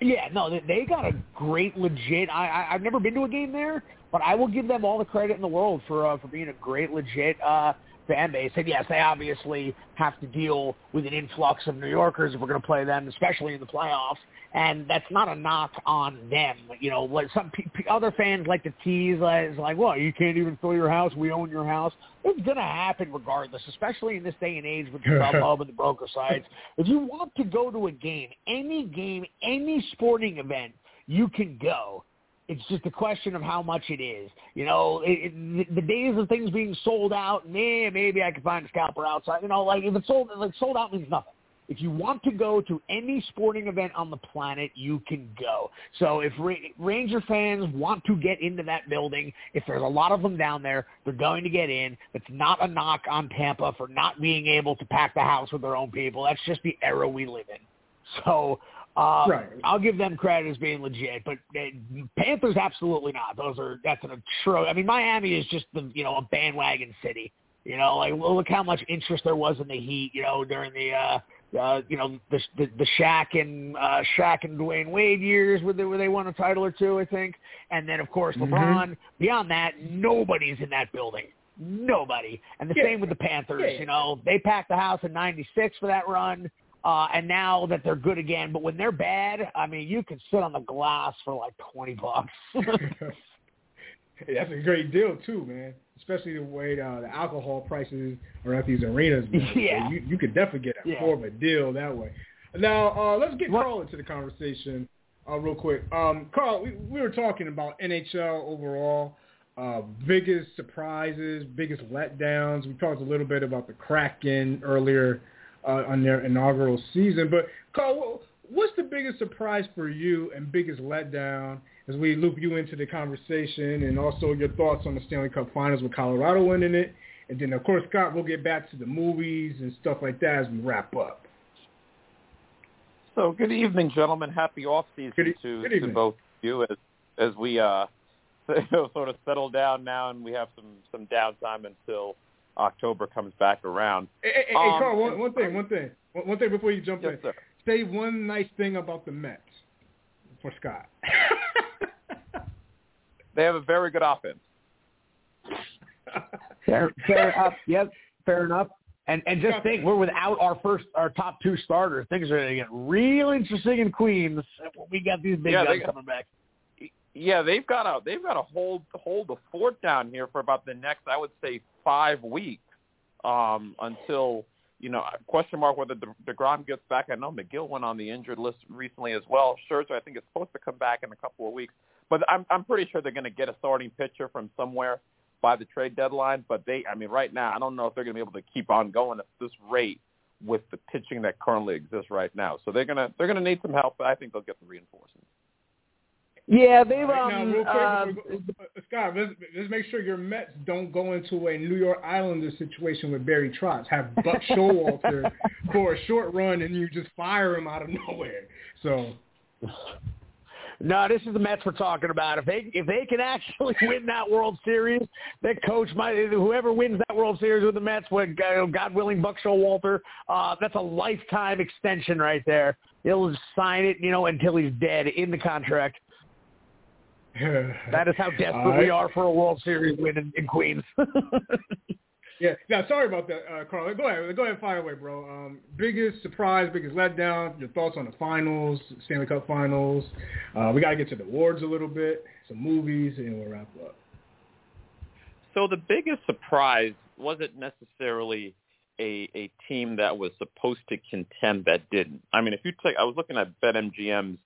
yeah, no, they, they got a great, legit. I, I I've never been to a game there, but I will give them all the credit in the world for uh, for being a great, legit uh, fan base. And yes, they obviously have to deal with an influx of New Yorkers if we're going to play them, especially in the playoffs. And that's not a knock on them. You know, what some p- p- other fans like to tease is like, well, you can't even fill your house. We own your house. It's going to happen regardless, especially in this day and age with the club and the broker sites. If you want to go to a game, any game, any sporting event, you can go. It's just a question of how much it is. You know, it, it, the days of things being sold out, man, maybe I could find a scalper outside. You know, like if it's sold, like sold out means nothing. If you want to go to any sporting event on the planet, you can go. So if Ra- Ranger fans want to get into that building, if there's a lot of them down there, they're going to get in. It's not a knock on Tampa for not being able to pack the house with their own people. That's just the era we live in. So uh, Right. I'll give them credit as being legit, but uh, Panthers absolutely not. Those are that's an atro. I mean, Miami is just the you know a bandwagon city. You know, like well, look how much interest there was in the Heat. You know, during the uh, uh, you know the the, the Shaq and uh, Shaq and Dwyane Wade years where they, where they won a title or two, I think. And then of course Mhm. LeBron. Beyond that, nobody's in that building. Nobody. And the Yeah. same with the Panthers. Yeah. You know, they packed the house in '96 for that run. Uh, and now that they're good again, but when they're bad, I mean, you can sit on the glass for like twenty bucks. Hey, that's a great deal too, man. Especially the way uh, the alcohol prices are at these arenas. Man. So you, you could definitely get a Yeah. more of a deal that way. Now uh, let's get What- Carl into the conversation uh, real quick. Um, Carl, we, we were talking about NHL overall, uh, biggest surprises, biggest letdowns. We talked a little bit about the Kraken earlier uh, on their inaugural season, but Carl, what's the biggest surprise for you and biggest letdown as we loop you into the conversation and also your thoughts on the Stanley Cup Finals with Colorado winning it. And then, of course, Scott, we'll get back to the movies and stuff like that as we wrap up. So good evening, gentlemen. Happy off season Good to, good to both of you as as we uh sort of settle down now and we have some some downtime until October comes back around. Hey, hey, hey, Um, Carl, one, one thing, one thing. One, one thing before you jump Yes, in. sir. Say one nice thing about the Mets for Scott. They have a very good offense. fair, fair enough. Yep, fair enough. And and just think, we're without our first, our top two starters. Things are going to get real interesting in Queens. when We got these big Yeah, they guns got- coming back. Yeah, they've got to they've got to hold hold the fort down here for about the next I would say five weeks um, until you know question mark whether De- deGrom gets back. I know Megill went on the injured list recently as well. Scherzer I think is supposed to come back in a couple of weeks, but I'm I'm pretty sure they're going to get a starting pitcher from somewhere by the trade deadline. But they I mean right now I don't know if they're going to be able to keep on going at this rate with the pitching that currently exists right now. So they're gonna they're gonna need some help. But I think they'll get the reinforcements. Yeah, they've All right, now, um, real quick, uh, before we uh, Scott, let's, let's make sure your Mets don't go into a New York Islander situation with Barry Trotz. Have Buck Showalter for a short run and you just fire him out of nowhere. So, No, this is the Mets we're talking about. If they if they can actually win that World Series, that coach might whoever wins that World Series with the Mets, with God willing, Buck Showalter, uh, that's a lifetime extension right there. He'll sign it, you know, until he's dead in the contract. that is how desperate right. we are for a World Series win in, in Queens. Yeah, yeah. Sorry about that, uh, Carl. Go ahead, go ahead, fire away, bro. Um, biggest surprise, biggest letdown. Your thoughts on the finals, Stanley Cup Finals. Uh, we gotta get to the awards a little bit, some movies, and we'll wrap up. So the biggest surprise wasn't necessarily a a team that was supposed to contend that didn't. I mean, if you take, I was looking at BetMGM's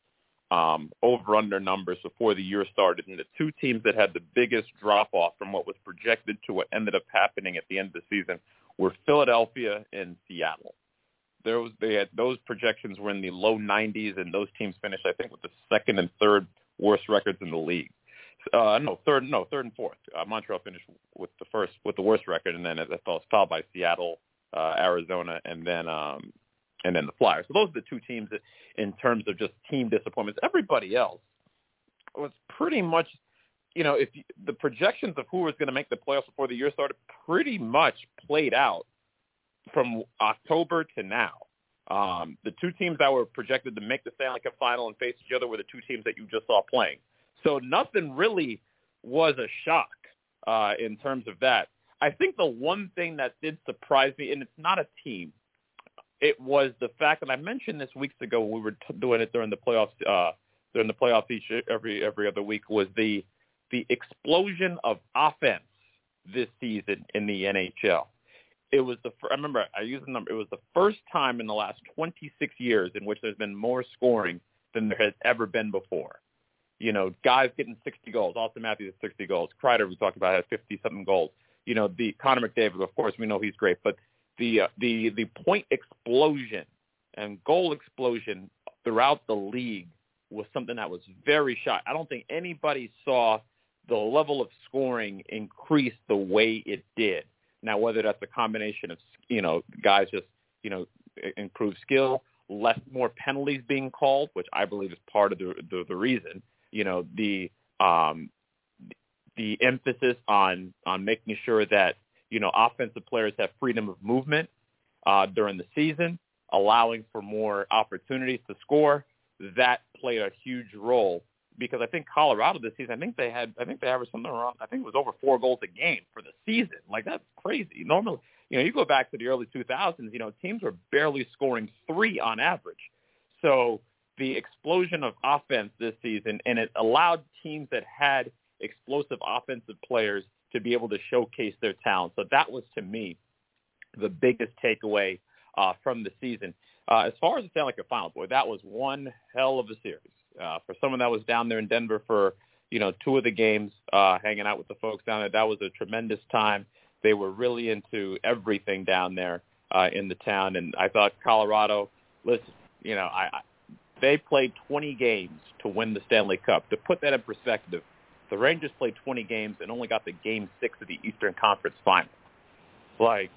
um, over-under numbers before the year started, and the two teams that had the biggest drop-off from what was projected to what ended up happening at the end of the season were Philadelphia and Seattle. There was they had those projections were in the low 90s, and those teams finished, I think, with the second and third worst records in the league. Uh, no, third, no, third and fourth. Uh, Montreal finished with the first, with the worst record, and then as I thought, followed by Seattle, uh, Arizona, and then um, and then the Flyers. So those are the two teams that, in terms of just team disappointments. Everybody else was pretty much, you know, if you, the projections of who was going to make the playoffs before the year started pretty much played out from October to now. Um, the two teams that were projected to make the Stanley Cup final and face each other were the two teams that you just saw playing. So nothing really was a shock uh, in terms of that. I think the one thing that did surprise me, and it's not a team, it was the fact that I mentioned this weeks ago when we were t- doing it during the playoffs uh, during the playoffs each every every other week was the the explosion of offense this season in the NHL. It was the I remember I used the number. It was the first time in the last 26 years in which there's been more scoring than there has ever been before. You know, guys getting 60 goals. Auston Matthews has 60 goals. Kreider, we talked about, has 50 something goals. You know, the Connor McDavid, of course, we know he's great, but the uh, the the point explosion and goal explosion throughout the league was something that was very shot. I don't think anybody saw the level of scoring increase the way it did. Now, whether that's a combination of you know guys just you know improved skill, less more penalties being called, which I believe is part of the the, the reason. You know the um, the emphasis on on making sure that you know, offensive players have freedom of movement uh, during the season, allowing for more opportunities to score. That played a huge role because I think Colorado this season, I think they had, I think they averaged something around, I think it was over four goals a game for the season. Like that's crazy. Normally, you know, you go back to the early 2000s, you know, teams were barely scoring three on average. So the explosion of offense this season, and it allowed teams that had explosive offensive players to be able to showcase their talent. So that was to me the biggest takeaway uh, from the season. Uh, as far as the Stanley Cup Final, boy, that was one hell of a series. Uh, for someone that was down there in Denver for you know two of the games, uh, hanging out with the folks down there, that was a tremendous time. They were really into everything down there uh, in the town, and I thought Colorado. Listen, you know, I, I they played 20 games to win the Stanley Cup. To put that in perspective, the Rangers played 20 games and only got the game six of the Eastern Conference Final. Like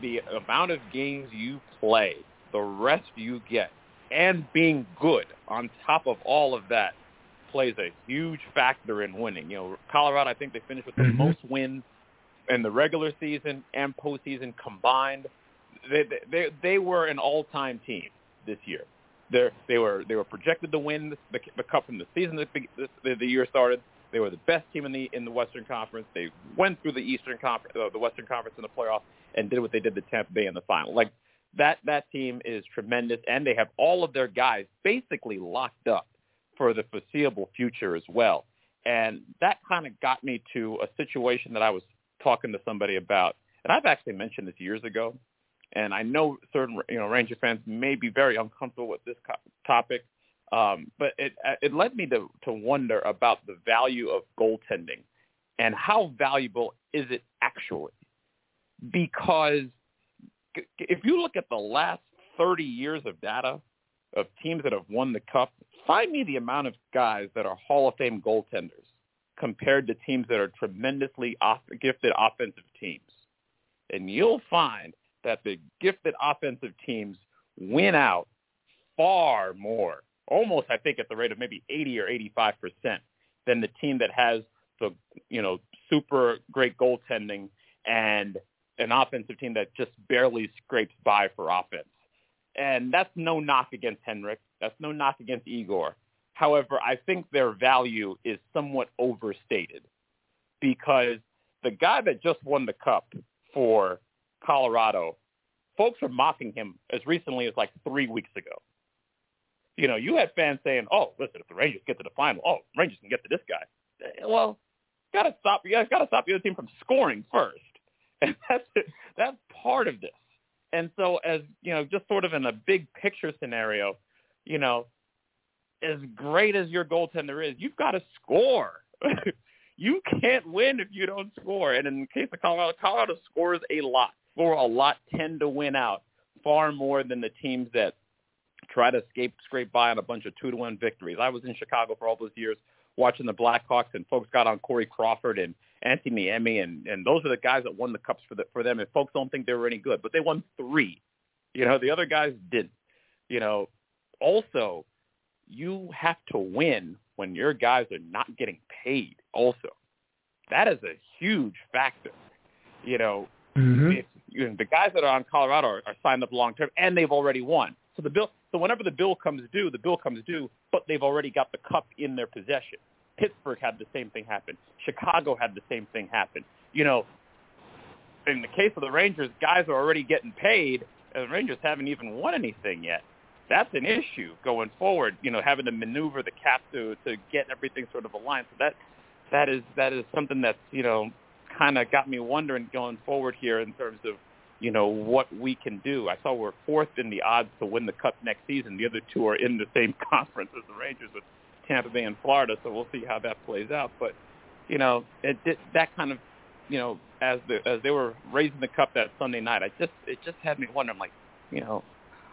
the amount of games you play, the rest you get, and being good on top of all of that plays a huge factor in winning. You know, Colorado, I think they finished with the mm-hmm. most wins in the regular season and postseason combined. They they they were an all-time team this year. They they were they were projected to win the, the cup from the season that the, the, the year started. They were the best team in the in the Western Conference. They went through the Eastern Conference, uh, the Western Conference in the playoffs, and did what they did to Tampa Bay in the final. Like that that team is tremendous, and they have all of their guys basically locked up for the foreseeable future as well. And that kind of got me to a situation that I was talking to somebody about, and I've actually mentioned this years ago. And I know certain you know Ranger fans may be very uncomfortable with this topic, um, but it it led me to to wonder about the value of goaltending and how valuable is it actually? Because if you look at the last 30 years of data of teams that have won the cup, find me the amount of guys that are Hall of Fame goaltenders compared to teams that are tremendously off, gifted offensive teams. And you'll find that the gifted offensive teams win out far more almost I think at the rate of maybe 80 or 85 percent than the team that has the you know super great goaltending and an offensive team that just barely scrapes by for offense. And that's no knock against Henrik. That's no knock against Igor. However, I think their value is somewhat overstated because the guy that just won the cup for Colorado, folks were mocking him as recently as like three weeks ago. You know, you had fans saying, "Oh, listen, if the Rangers get to the final, oh, Rangers can get to this guy." Eh, well, got to stop. You guys got to stop the other team from scoring first, and that's that's part of this. And so, as you know, just sort of in a big picture scenario, you know, as great as your goaltender is, you've got to score. you can't win if you don't score. And in the case of Colorado, Colorado scores a lot. Score a lot, tend to win out far more than the teams that try to escape, scrape by on a bunch of two to one victories. I was in Chicago for all those years watching the Blackhawks, and folks got on Corey Crawford and Antti Niemi, and and those are the guys that won the cups for the, for them. And folks don't think they were any good, but they won three. You know, the other guys didn't. You know, also you have to win when your guys are not getting paid. Also, that is a huge factor. You know, mm-hmm. if, you know, the guys that are on Colorado are, are signed up long term, and they've already won. So the bill, so whenever the bill comes due, the bill comes due, but they've already got the cup in their possession. Pittsburgh had the same thing happen. Chicago had the same thing happen. You know, in the case of the Rangers, guys are already getting paid, and the Rangers haven't even won anything yet. That's an issue going forward. You know, having to maneuver the cap to to get everything sort of aligned. So that that is that is something that's you know kind of got me wondering going forward here in terms of you know, what we can do. I saw we're fourth in the odds to win the Cup next season. The other two are in the same conference as the Rangers with Tampa Bay and Florida, so we'll see how that plays out. But, you know, it did, that kind of, you know, as the as they were raising the cup that Sunday night, I just it just had me wondering, like, you know,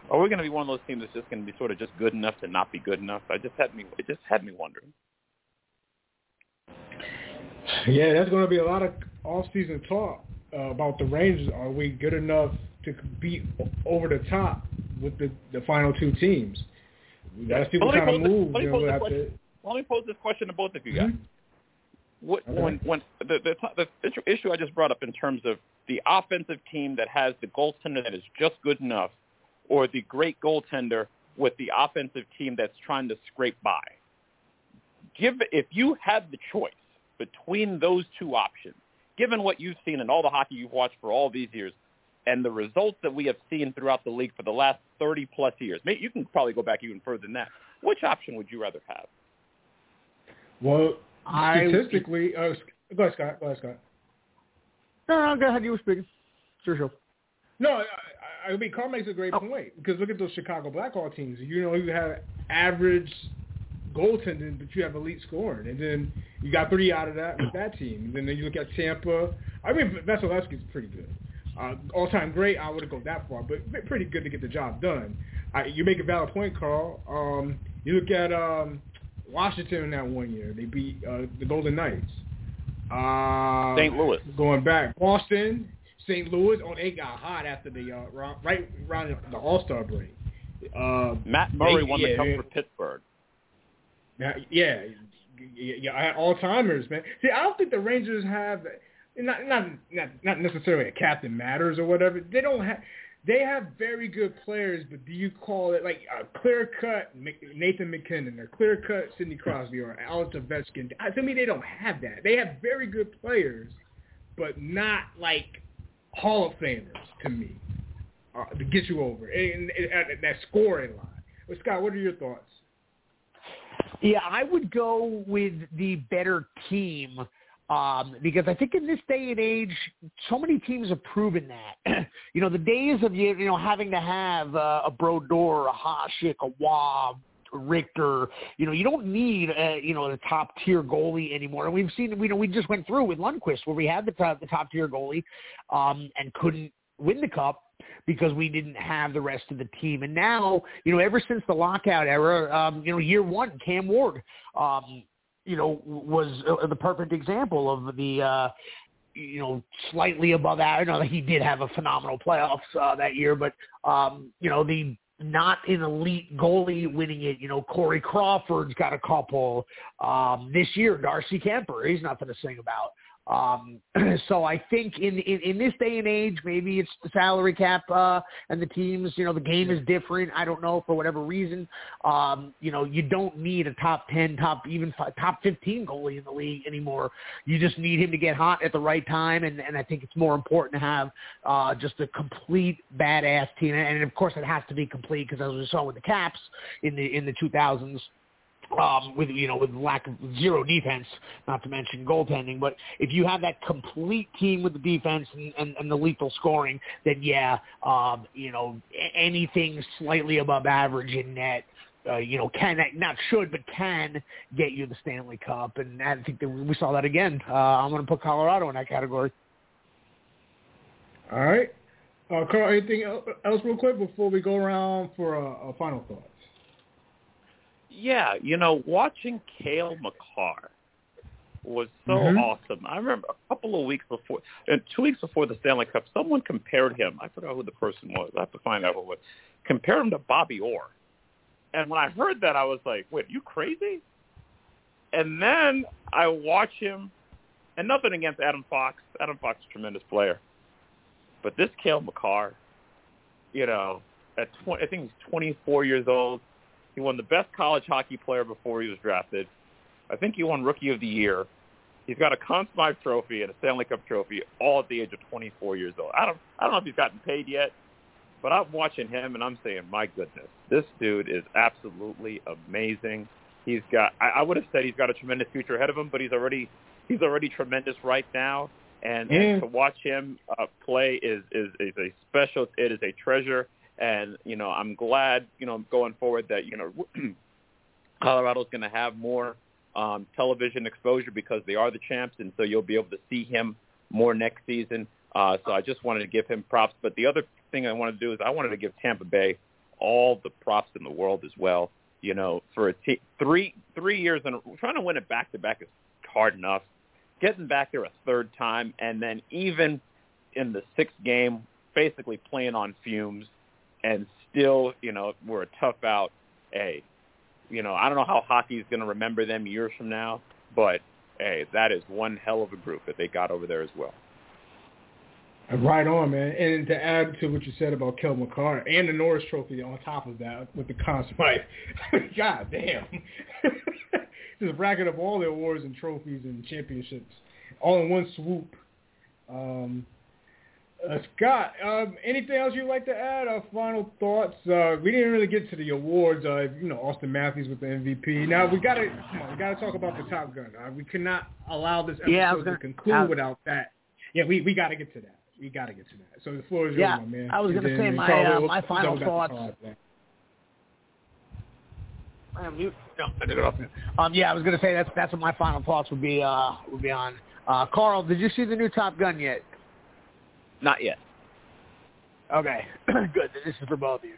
are we going to be one of those teams that's just going to be sort of just good enough to not be good enough? I just had me it just had me wondering. Yeah, that's going to be a lot of off-season talk uh, about the Rangers. Are we good enough to beat over the top with the the final two teams? We got to see what kind of move. Let me, pose this question, let me pose this question to both of you guys. Mm-hmm. What, okay. When when the, the the issue I just brought up in terms of the offensive team that has the goaltender that is just good enough, or the great goaltender with the offensive team that's trying to scrape by. Give if you had the choice between those two options, given what you've seen and all the hockey you've watched for all these years, and the results that we have seen throughout the league for the last 30 plus years, maybe you can probably go back even further than that. Which option would you rather have? Well, statistically, I, uh, go ahead, Scott. Go ahead, Scott. No, no, go ahead. You were speaking. Sure, sure. No, I, I mean, Carl makes a great oh. point because look at those Chicago Blackhawks teams. You know, you have average goaltending, but you have elite scoring, and then you got three out of that with that team. And then you look at Tampa. I mean, Vasilevskiy's pretty good. Uh, all-time great, I wouldn't go that far, but pretty good to get the job done. I, you make a valid point, Carl. Um, you look at um, Washington in that one year; they beat uh, the Golden Knights. Uh, St. Louis. Going back, Boston, St. Louis. Oh, they got hot after the uh, right around the All Star break. Uh, Matt Murray they, won the cup for Pittsburgh. Yeah, yeah, yeah. All timers, man. See, I don't think the Rangers have not not not not necessarily a captain matters or whatever. They don't have. They have very good players, but do you call it like a clear cut Nathan MacKinnon or clear cut Sidney Crosby or Alex Ovechkin? To me, they don't have that. They have very good players, but not like Hall of Famers to me uh, to get you over and, and, and that scoring line. Well, Scott, what are your thoughts? Yeah, I would go with the better team um, because I think in this day and age, so many teams have proven that. you know, the days of you, know having to have uh, a Brodeur, a Hasek, a Wab, Richter. You know, you don't need uh, you know the top tier goalie anymore. And we've seen, you know, we just went through with Lundqvist where we had the top the top tier goalie um, and couldn't win the cup because we didn't have the rest of the team. And now, you know, ever since the lockout era, um, you know, year one, Cam Ward, um, you know, was uh, the perfect example of the, uh, you know, slightly above average. I know that he did have a phenomenal playoffs uh, that year, but um, you know, the not an elite goalie winning it. You know, Corey Crawford's got a couple. Um, this year, Darcy Kuemper, he's nothing to sing about. Um, so I think in, in in this day and age, maybe it's the salary cap uh, and the teams. You know, the game is different. I don't know for whatever reason. Um, you know, you don't need a top ten, top even five, top fifteen goalie in the league anymore. You just need him to get hot at the right time, and and I think it's more important to have uh, just a complete badass team. And, and of course, it has to be complete because as we saw with the Caps in the in the 2000s um, with you know with lack of zero defense, not to mention goaltending. But if you have that complete team with the defense and, and, and the lethal scoring, then yeah, um, you know anything slightly above average in net. Uh, you know, can not should, but can get you the Stanley Cup, and I think that we saw that again. Uh, I'm going to put Colorado in that category. All right, uh, Carl. Anything else, real quick, before we go around for a, a final thought? Yeah, you know, watching Cale Makar was so mm-hmm. awesome. I remember a couple of weeks before, and two weeks before the Stanley Cup, someone compared him. I forgot who the person was. I have to find out who it was. Compared him to Bobby Orr. And when I heard that, I was like, "Wait, you crazy?" And then I watch him, and nothing against Adam Fox. Adam Fox is a tremendous player, but this Cale Makar, you know, at 20, I think he's 24 years old he won the best college hockey player before he was drafted. I think he won Rookie of the Year. He's got a Conn Smythe Trophy and a Stanley Cup trophy, all at the age of 24 years old. I don't, I don't know if he's gotten paid yet, but I'm watching him and I'm saying, my goodness, this dude is absolutely amazing. He's got, I, I would have said he's got a tremendous future ahead of him, but he's already, he's already tremendous right now. And, and to watch him uh, play is, is is a special. It is a treasure. And, you know, I'm glad, you know, going forward that, you know, Colorado's going to have more um, television exposure because they are the champs, and so you'll be able to see him more next season. Uh, so I just wanted to give him props. But the other thing I wanted to do is I wanted to give Tampa Bay all the props in the world as well. You know, for a t- three three years and trying to win it back to back is hard enough. Getting back there a third time, and then even in the sixth game, basically playing on fumes and still, you know, we're a tough out. Hey, you know, I don't know how hockey is going to remember them years from now, but hey, that is one hell of a group that they got over there as well. Right on, man. And to add to what you said about Cale Makar and the Norris Trophy on top of that with the Conn Smythe, God damn. Just racking up all the awards and trophies and championships all in one swoop. Um, uh, Scott, um, anything else you'd like to add? Our final thoughts. Uh, we didn't really get to the awards. Uh, you know, Auston Matthews with the MVP. Now we got to we got to talk about the Top Gun. Uh, we cannot allow this episode yeah, gonna, to conclude was, without that. Yeah, we we got to get to that. We got to get to that. So the floor is yeah, yours, my man. I was going to say my uh, my final thoughts. I am mute. No, I did it off. Um, yeah, I was going to say that's that's what my final thoughts would be. Uh, would be on. Uh, Carl, did you see the new Top Gun yet? Not yet. Okay, good. This is for both of you.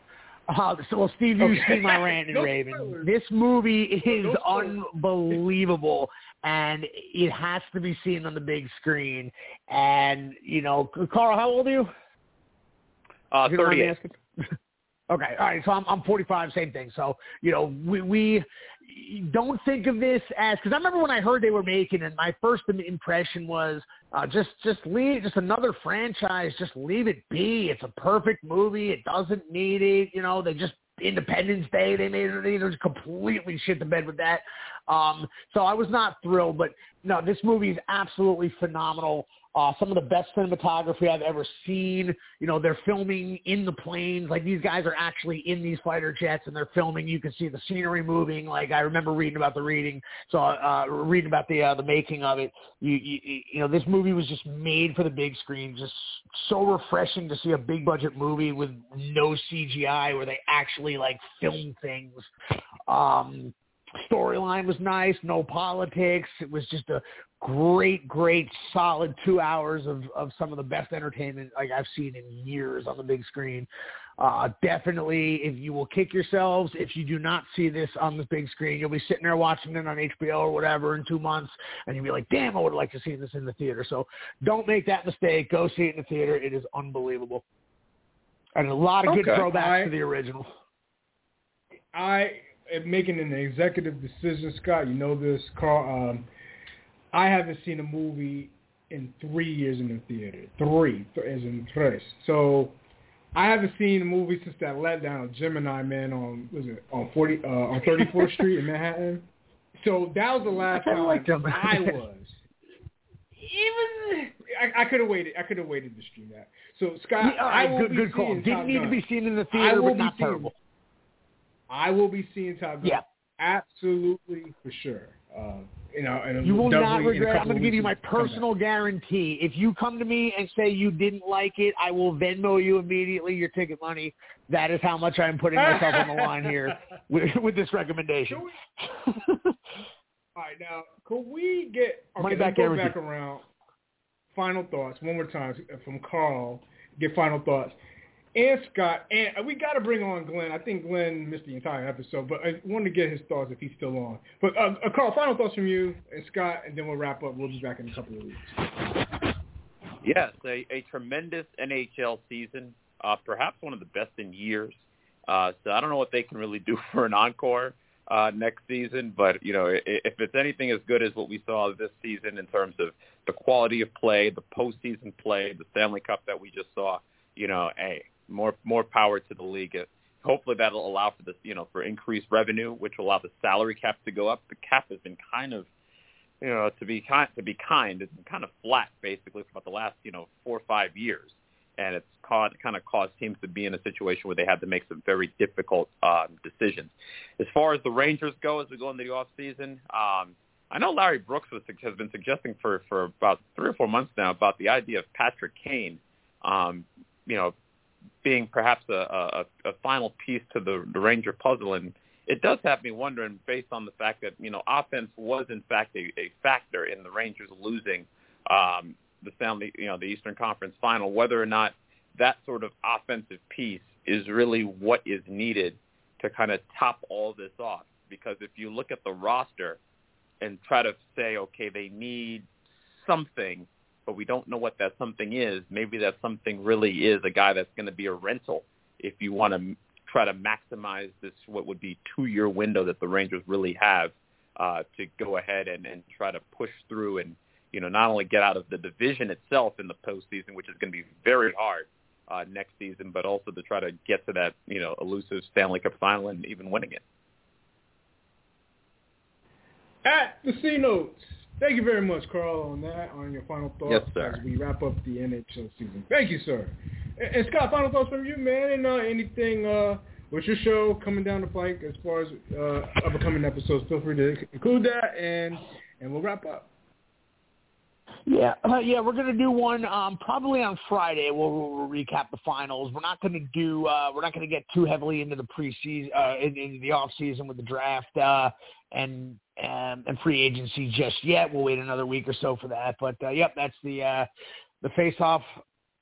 Uh, so, well, Steve, you okay. see my rant and Raven. This movie is unbelievable, and it has to be seen on the big screen. And you know, Carl, how old are you? Uh, thirty. okay, all right. So I'm I'm 45. Same thing. So you know, we we don't think of this as because I remember when I heard they were making it, my first impression was uh, just just leave just another franchise, just leave it be. It's a perfect movie. It doesn't need it. You know, they just Independence Day they made it. You know, completely shit the bed with that. Um, so I was not thrilled, but no, this movie is absolutely phenomenal. Uh, some of the best cinematography I've ever seen. You know, they're filming in the planes. Like these guys are actually in these fighter jets and they're filming. You can see the scenery moving. Like I remember reading about the reading, so uh, reading about the uh, the making of it. You, you you know, this movie was just made for the big screen. Just so refreshing to see a big budget movie with no CGI where they actually like film things. Um, storyline was nice, no politics. It was just a great, great, solid two hours of, of some of the best entertainment like I've seen in years on the big screen. Uh, definitely, if you will kick yourselves, if you do not see this on the big screen, you'll be sitting there watching it on HBO or whatever in two months, and you'll be like, damn, I would like to see this in the theater. So don't make that mistake. Go see it in the theater. It is unbelievable. And a lot of okay. good throwbacks I, to the original. I making an executive decision, Scott. You know this, Carl. Um, I haven't seen a movie in three years in the theater. Three, as in tres. So I haven't seen a movie since that letdown of Gemini Man on was it on forty uh, on Thirty Fourth Street in Manhattan. So that was the last time I was. Even I, I could have waited. I could have waited to stream that. So Scott, yeah, I will good, be good call. Didn't Top need Gun. to be seen in the theater, I will but not be seeing, terrible. I will be seeing Top Gun. Yeah. Absolutely for sure. Uh, you know, and You will not definitely in a regret. I'm going to give you my weeks come back. personal guarantee. If you come to me and say you didn't like it, I will Venmo you immediately your ticket money. That is how much I'm putting myself on the line here with, with this recommendation. We- All right, now could we get okay, Money back go back around? Final thoughts one more time from Carl. Get final thoughts. And Scott, and we got to bring on Glenn. I think Glenn missed the entire episode, but I wanted to get his thoughts if he's still on. But uh, uh, Carl, final thoughts from you and Scott, and then we'll wrap up. We'll be back in a couple of weeks. Yes, a, a tremendous NHL season, uh, perhaps one of the best in years. Uh, so I don't know what they can really do for an encore uh, next season, but you know, if it's anything as good as what we saw this season in terms of the quality of play, the postseason play, the Stanley Cup that we just saw, you know, hey, more more power to the league. Hopefully that'll allow for this, you know, for increased revenue, which will allow the salary cap to go up. The cap has been kind of you know, to be kind, to be kind, it's been kind of flat basically for about the last, you know, four or five years, and it's caused, kind of caused teams to be in a situation where they had to make some very difficult um, decisions. As far as the Rangers go, as we go into the off season, um, I know Larry Brooks was, has been suggesting for for about three or four months now about the idea of Patrick Kane, um, you know, being perhaps a, a, a final piece to the, the Ranger puzzle and it does have me wondering, based on the fact that you know offense was in fact a, a factor in the Rangers losing um, the Stanley, you know, the Eastern Conference Final, whether or not that sort of offensive piece is really what is needed to kind of top all this off. Because if you look at the roster and try to say, okay, they need something, but we don't know what that something is, maybe that something really is a guy that's going to be a rental if you want to try to maximize this what would be two year window that the Rangers really have uh, to go ahead and, and try to push through and you know not only get out of the division itself in the postseason, which is going to be very hard uh, next season, but also to try to get to that you know elusive Stanley Cup final and even winning it. At the C notes. Thank you very much, Carl, on that, on your final thoughts Yes, sir. as we wrap up the NHL season. Thank you, sir. And, and Scott, final thoughts from you, man, and uh, anything uh, with your show coming down the pike as far as uh, upcoming episodes. Feel free to include that, and and we'll wrap up. Yeah, uh, yeah, we're gonna do one um, probably on Friday. We'll, we'll recap the finals. We're not gonna do. Uh, we're not gonna get too heavily into the preseason, uh, in, into the off season with the draft uh, and um, and free agency just yet. We'll wait another week or so for that. But uh, yep, that's the uh, the face off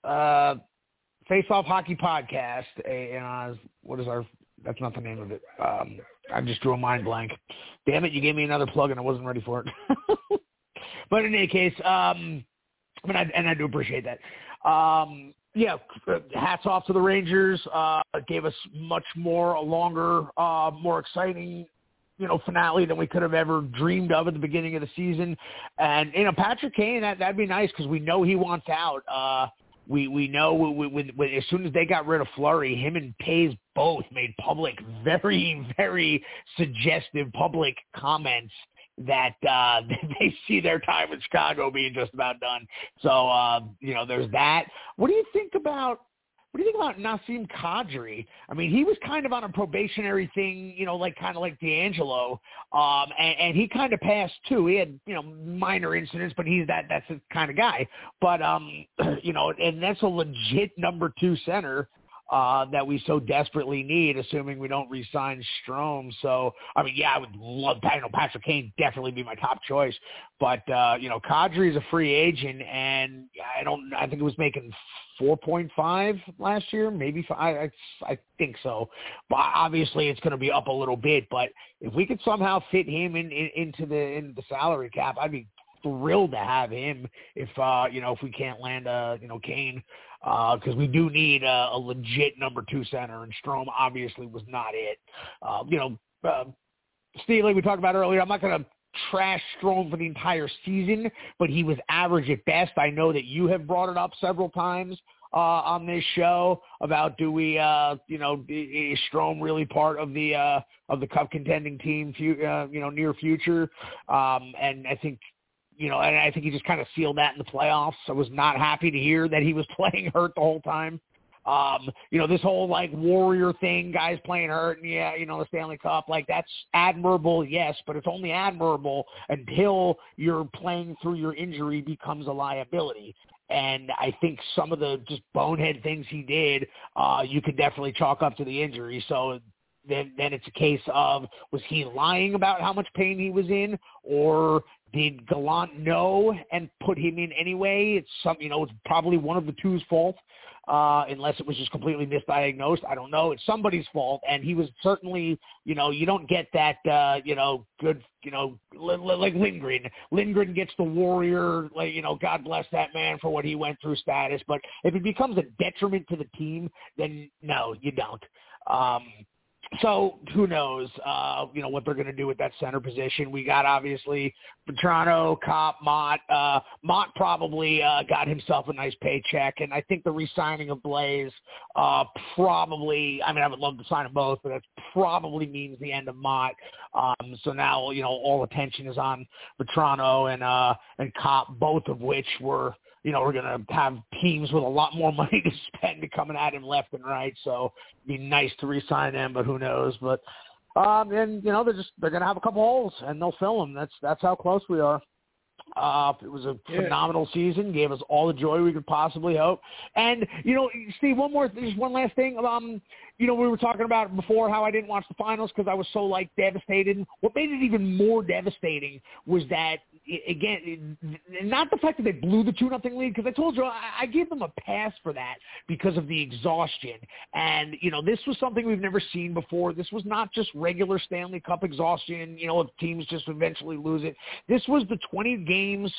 uh, face off hockey podcast. And uh, what is our? That's not the name of it. Um, I just drew a mind blank. Damn it! You gave me another plug and I wasn't ready for it. But in any case, um, mean, I, and I do appreciate that. Um, yeah, hats off to the Rangers. Uh, gave us much more, a longer, uh, more exciting, you know, finale than we could have ever dreamed of at the beginning of the season. And you know, Patrick Kane, that that'd be nice because we know he wants out. Uh, we we know we, we, we, as soon as they got rid of Fleury, him and Pays both made public, very very suggestive public comments that uh they see their time in Chicago being just about done. So uh, you know, there's that. What do you think about what do you think about Nazem Kadri? I mean, he was kind of on a probationary thing, you know, like kind of like DeAngelo, um, and, and he kind of passed too. He had, you know, minor incidents, but he's that that's the kind of guy. But um, you know, and that's a legit number two center uh, that we so desperately need, assuming we don't re-sign Strome. So, I mean, yeah, I would love know, Patrick Kane definitely be my top choice, but uh, you know, Kadri is a free agent, and I don't, I think it was making four point five last year, maybe five, I, I think so. But obviously, it's going to be up a little bit. But if we could somehow fit him in, in into the into the salary cap, I'd be thrilled to have him if uh you know if we can't land uh you know Kane because uh, we do need a, a legit number two center, and Strome obviously was not it. Uh, you know, uh, we talked about earlier, I'm not going to trash Strome for the entire season, but he was average at best. I know that you have brought it up several times uh, on this show about do we, uh, you know, is Strome really part of the uh, of the Cup contending team, uh, you know, near future? Um, and I think you know, and I think he just kind of sealed that in the playoffs. I was not happy to hear that he was playing hurt the whole time. Um, you know, this whole like warrior thing, guys playing hurt and yeah, you know, the Stanley Cup, like that's admirable, yes, but it's only admirable until you're playing through your injury becomes a liability. And I think some of the just bonehead things he did, uh, you could definitely chalk up to the injury. So then then it's a case of was he lying about how much pain he was in or did Gallant know and put him in anyway? It's some, you know, it's probably one of the two's fault, uh, unless it was just completely misdiagnosed. I don't know. It's somebody's fault, and he was certainly, you know, you don't get that, uh, you know, good, you know, like Lindgren. Lindgren gets the warrior, like, you know, God bless that man for what he went through status. But if it becomes a detriment to the team, then no, you don't. Um, so who knows, uh, you know, what they're going to do with that center position. We got obviously Vatrano, Copp, Motte. Uh, Motte probably uh, got himself a nice paycheck, and I think the re-signing of Blaze uh, probably. I mean, I would love to sign them both, but that probably means the end of Motte. Um, so now, you know, all attention is on Vatrano and uh, and Copp, both of which were you know, we're going to have teams with a lot more money to spend coming at him left and right. So it'd be nice to re-sign him, but who knows? But um, and you know, they're just they're going to have a couple holes and they'll fill them. That's that's how close we are. Uh, it was a yeah. phenomenal season. Gave us all the joy we could possibly hope. And you know, Steve, one more, just one last thing. Um, you know, we were talking about before how I didn't watch the finals because I was so like devastated. What made it even more devastating was that again, not the fact that they blew the two nothing lead because I told you I, I gave them a pass for that because of the exhaustion. And you know, this was something we've never seen before. This was not just regular Stanley Cup exhaustion. You know, if teams just eventually lose it. This was the 20 games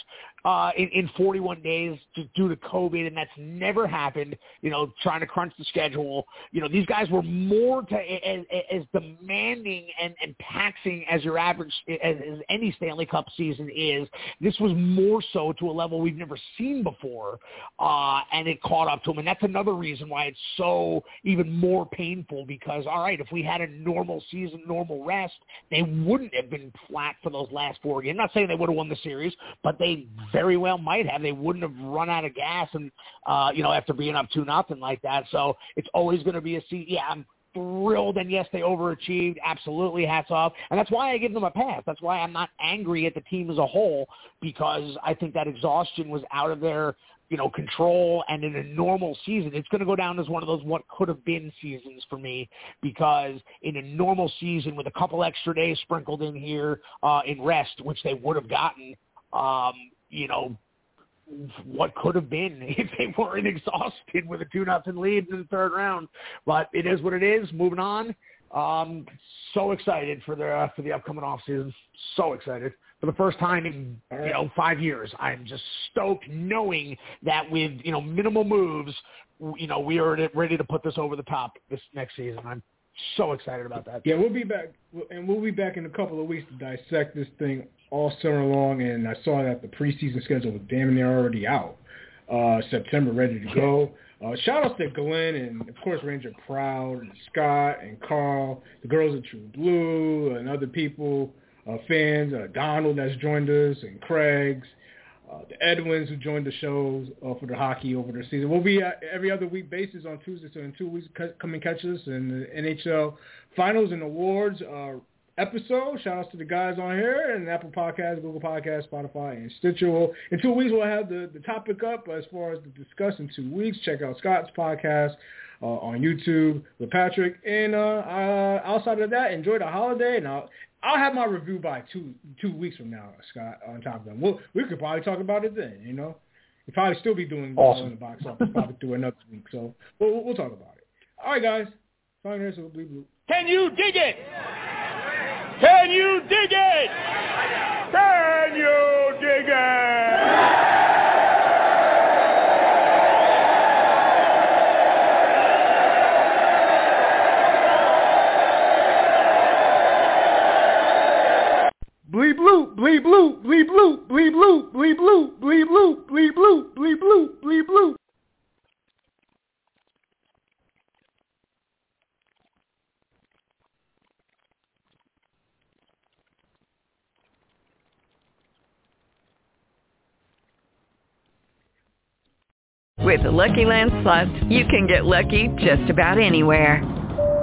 uh, in, in 41 days due to COVID, and that's never happened. You know, trying to crunch the schedule. You know, these guys were more to, as, as demanding and, and taxing as your average as, as any Stanley Cup season is. This was more so to a level we've never seen before, uh, and it caught up to them. And that's another reason why it's so even more painful because, all right, if we had a normal season, normal rest, they wouldn't have been flat for those last four games. I'm not saying they would have won the series, but they very well might have. They wouldn't have run out of gas and, uh, you know, after being up two nothing like that. So it's always going to be a seat. Yeah, I'm thrilled and yes, they overachieved. Absolutely, hats off. And that's why I give them a pass. That's why I'm not angry at the team as a whole because I think that exhaustion was out of their you know, control and in a normal season, it's going to go down as one of those what could have been seasons for me because in a normal season with a couple extra days sprinkled in here uh, in rest, which they would have gotten, um, you know, what could have been if they weren't exhausted with a two nothing lead in the third round. But it is what it is. Moving on. Um, so excited for the uh, for the upcoming off season. So excited for the first time in you know five years. I'm just stoked knowing that with you know minimal moves, you know we are ready to put this over the top this next season. I'm so excited about that. Yeah, we'll be back, and we'll be back in a couple of weeks to dissect this thing all summer long. And I saw that the preseason schedule was damn near already out. Uh, September, ready to go. Uh, shout out to Glenn and of course Ranger Proud and Scott and Carl, the girls of True Blue, and other people, uh, fans. Uh, Donald that's joined us and Craig's uh, the Edwins who joined the show uh, for the hockey over the season. We'll be at every other week basis on Tuesday, so in two weeks, come and catch us in the NHL Finals and Awards uh, episode. Shout outs to the guys on here and Apple Podcasts, Google Podcasts, Spotify, and Stitcher. We'll, in two weeks, we'll have the, the topic up as far as to discuss in two weeks. Check out Scott's podcast. Uh, on YouTube with Patrick. And uh, uh, outside of that, enjoy the holiday. Now, I'll have my review by two two weeks from now, Scott. On top of that, we'll, we could probably talk about it then. You know, we'll probably still be doing awesome. in the box office probably through another week. So we'll, we'll talk about it. All right, guys. Sign so blue blue. Can you dig it? Can you dig it? Can you dig it? Bleep bloop, bleep bloop, bleep bloop, bleep bloop, bleep bloop, bleep bloop, bleep bloop, bleep bloop, bleep bloop. With the Lucky Land Slots, you can get lucky just about anywhere.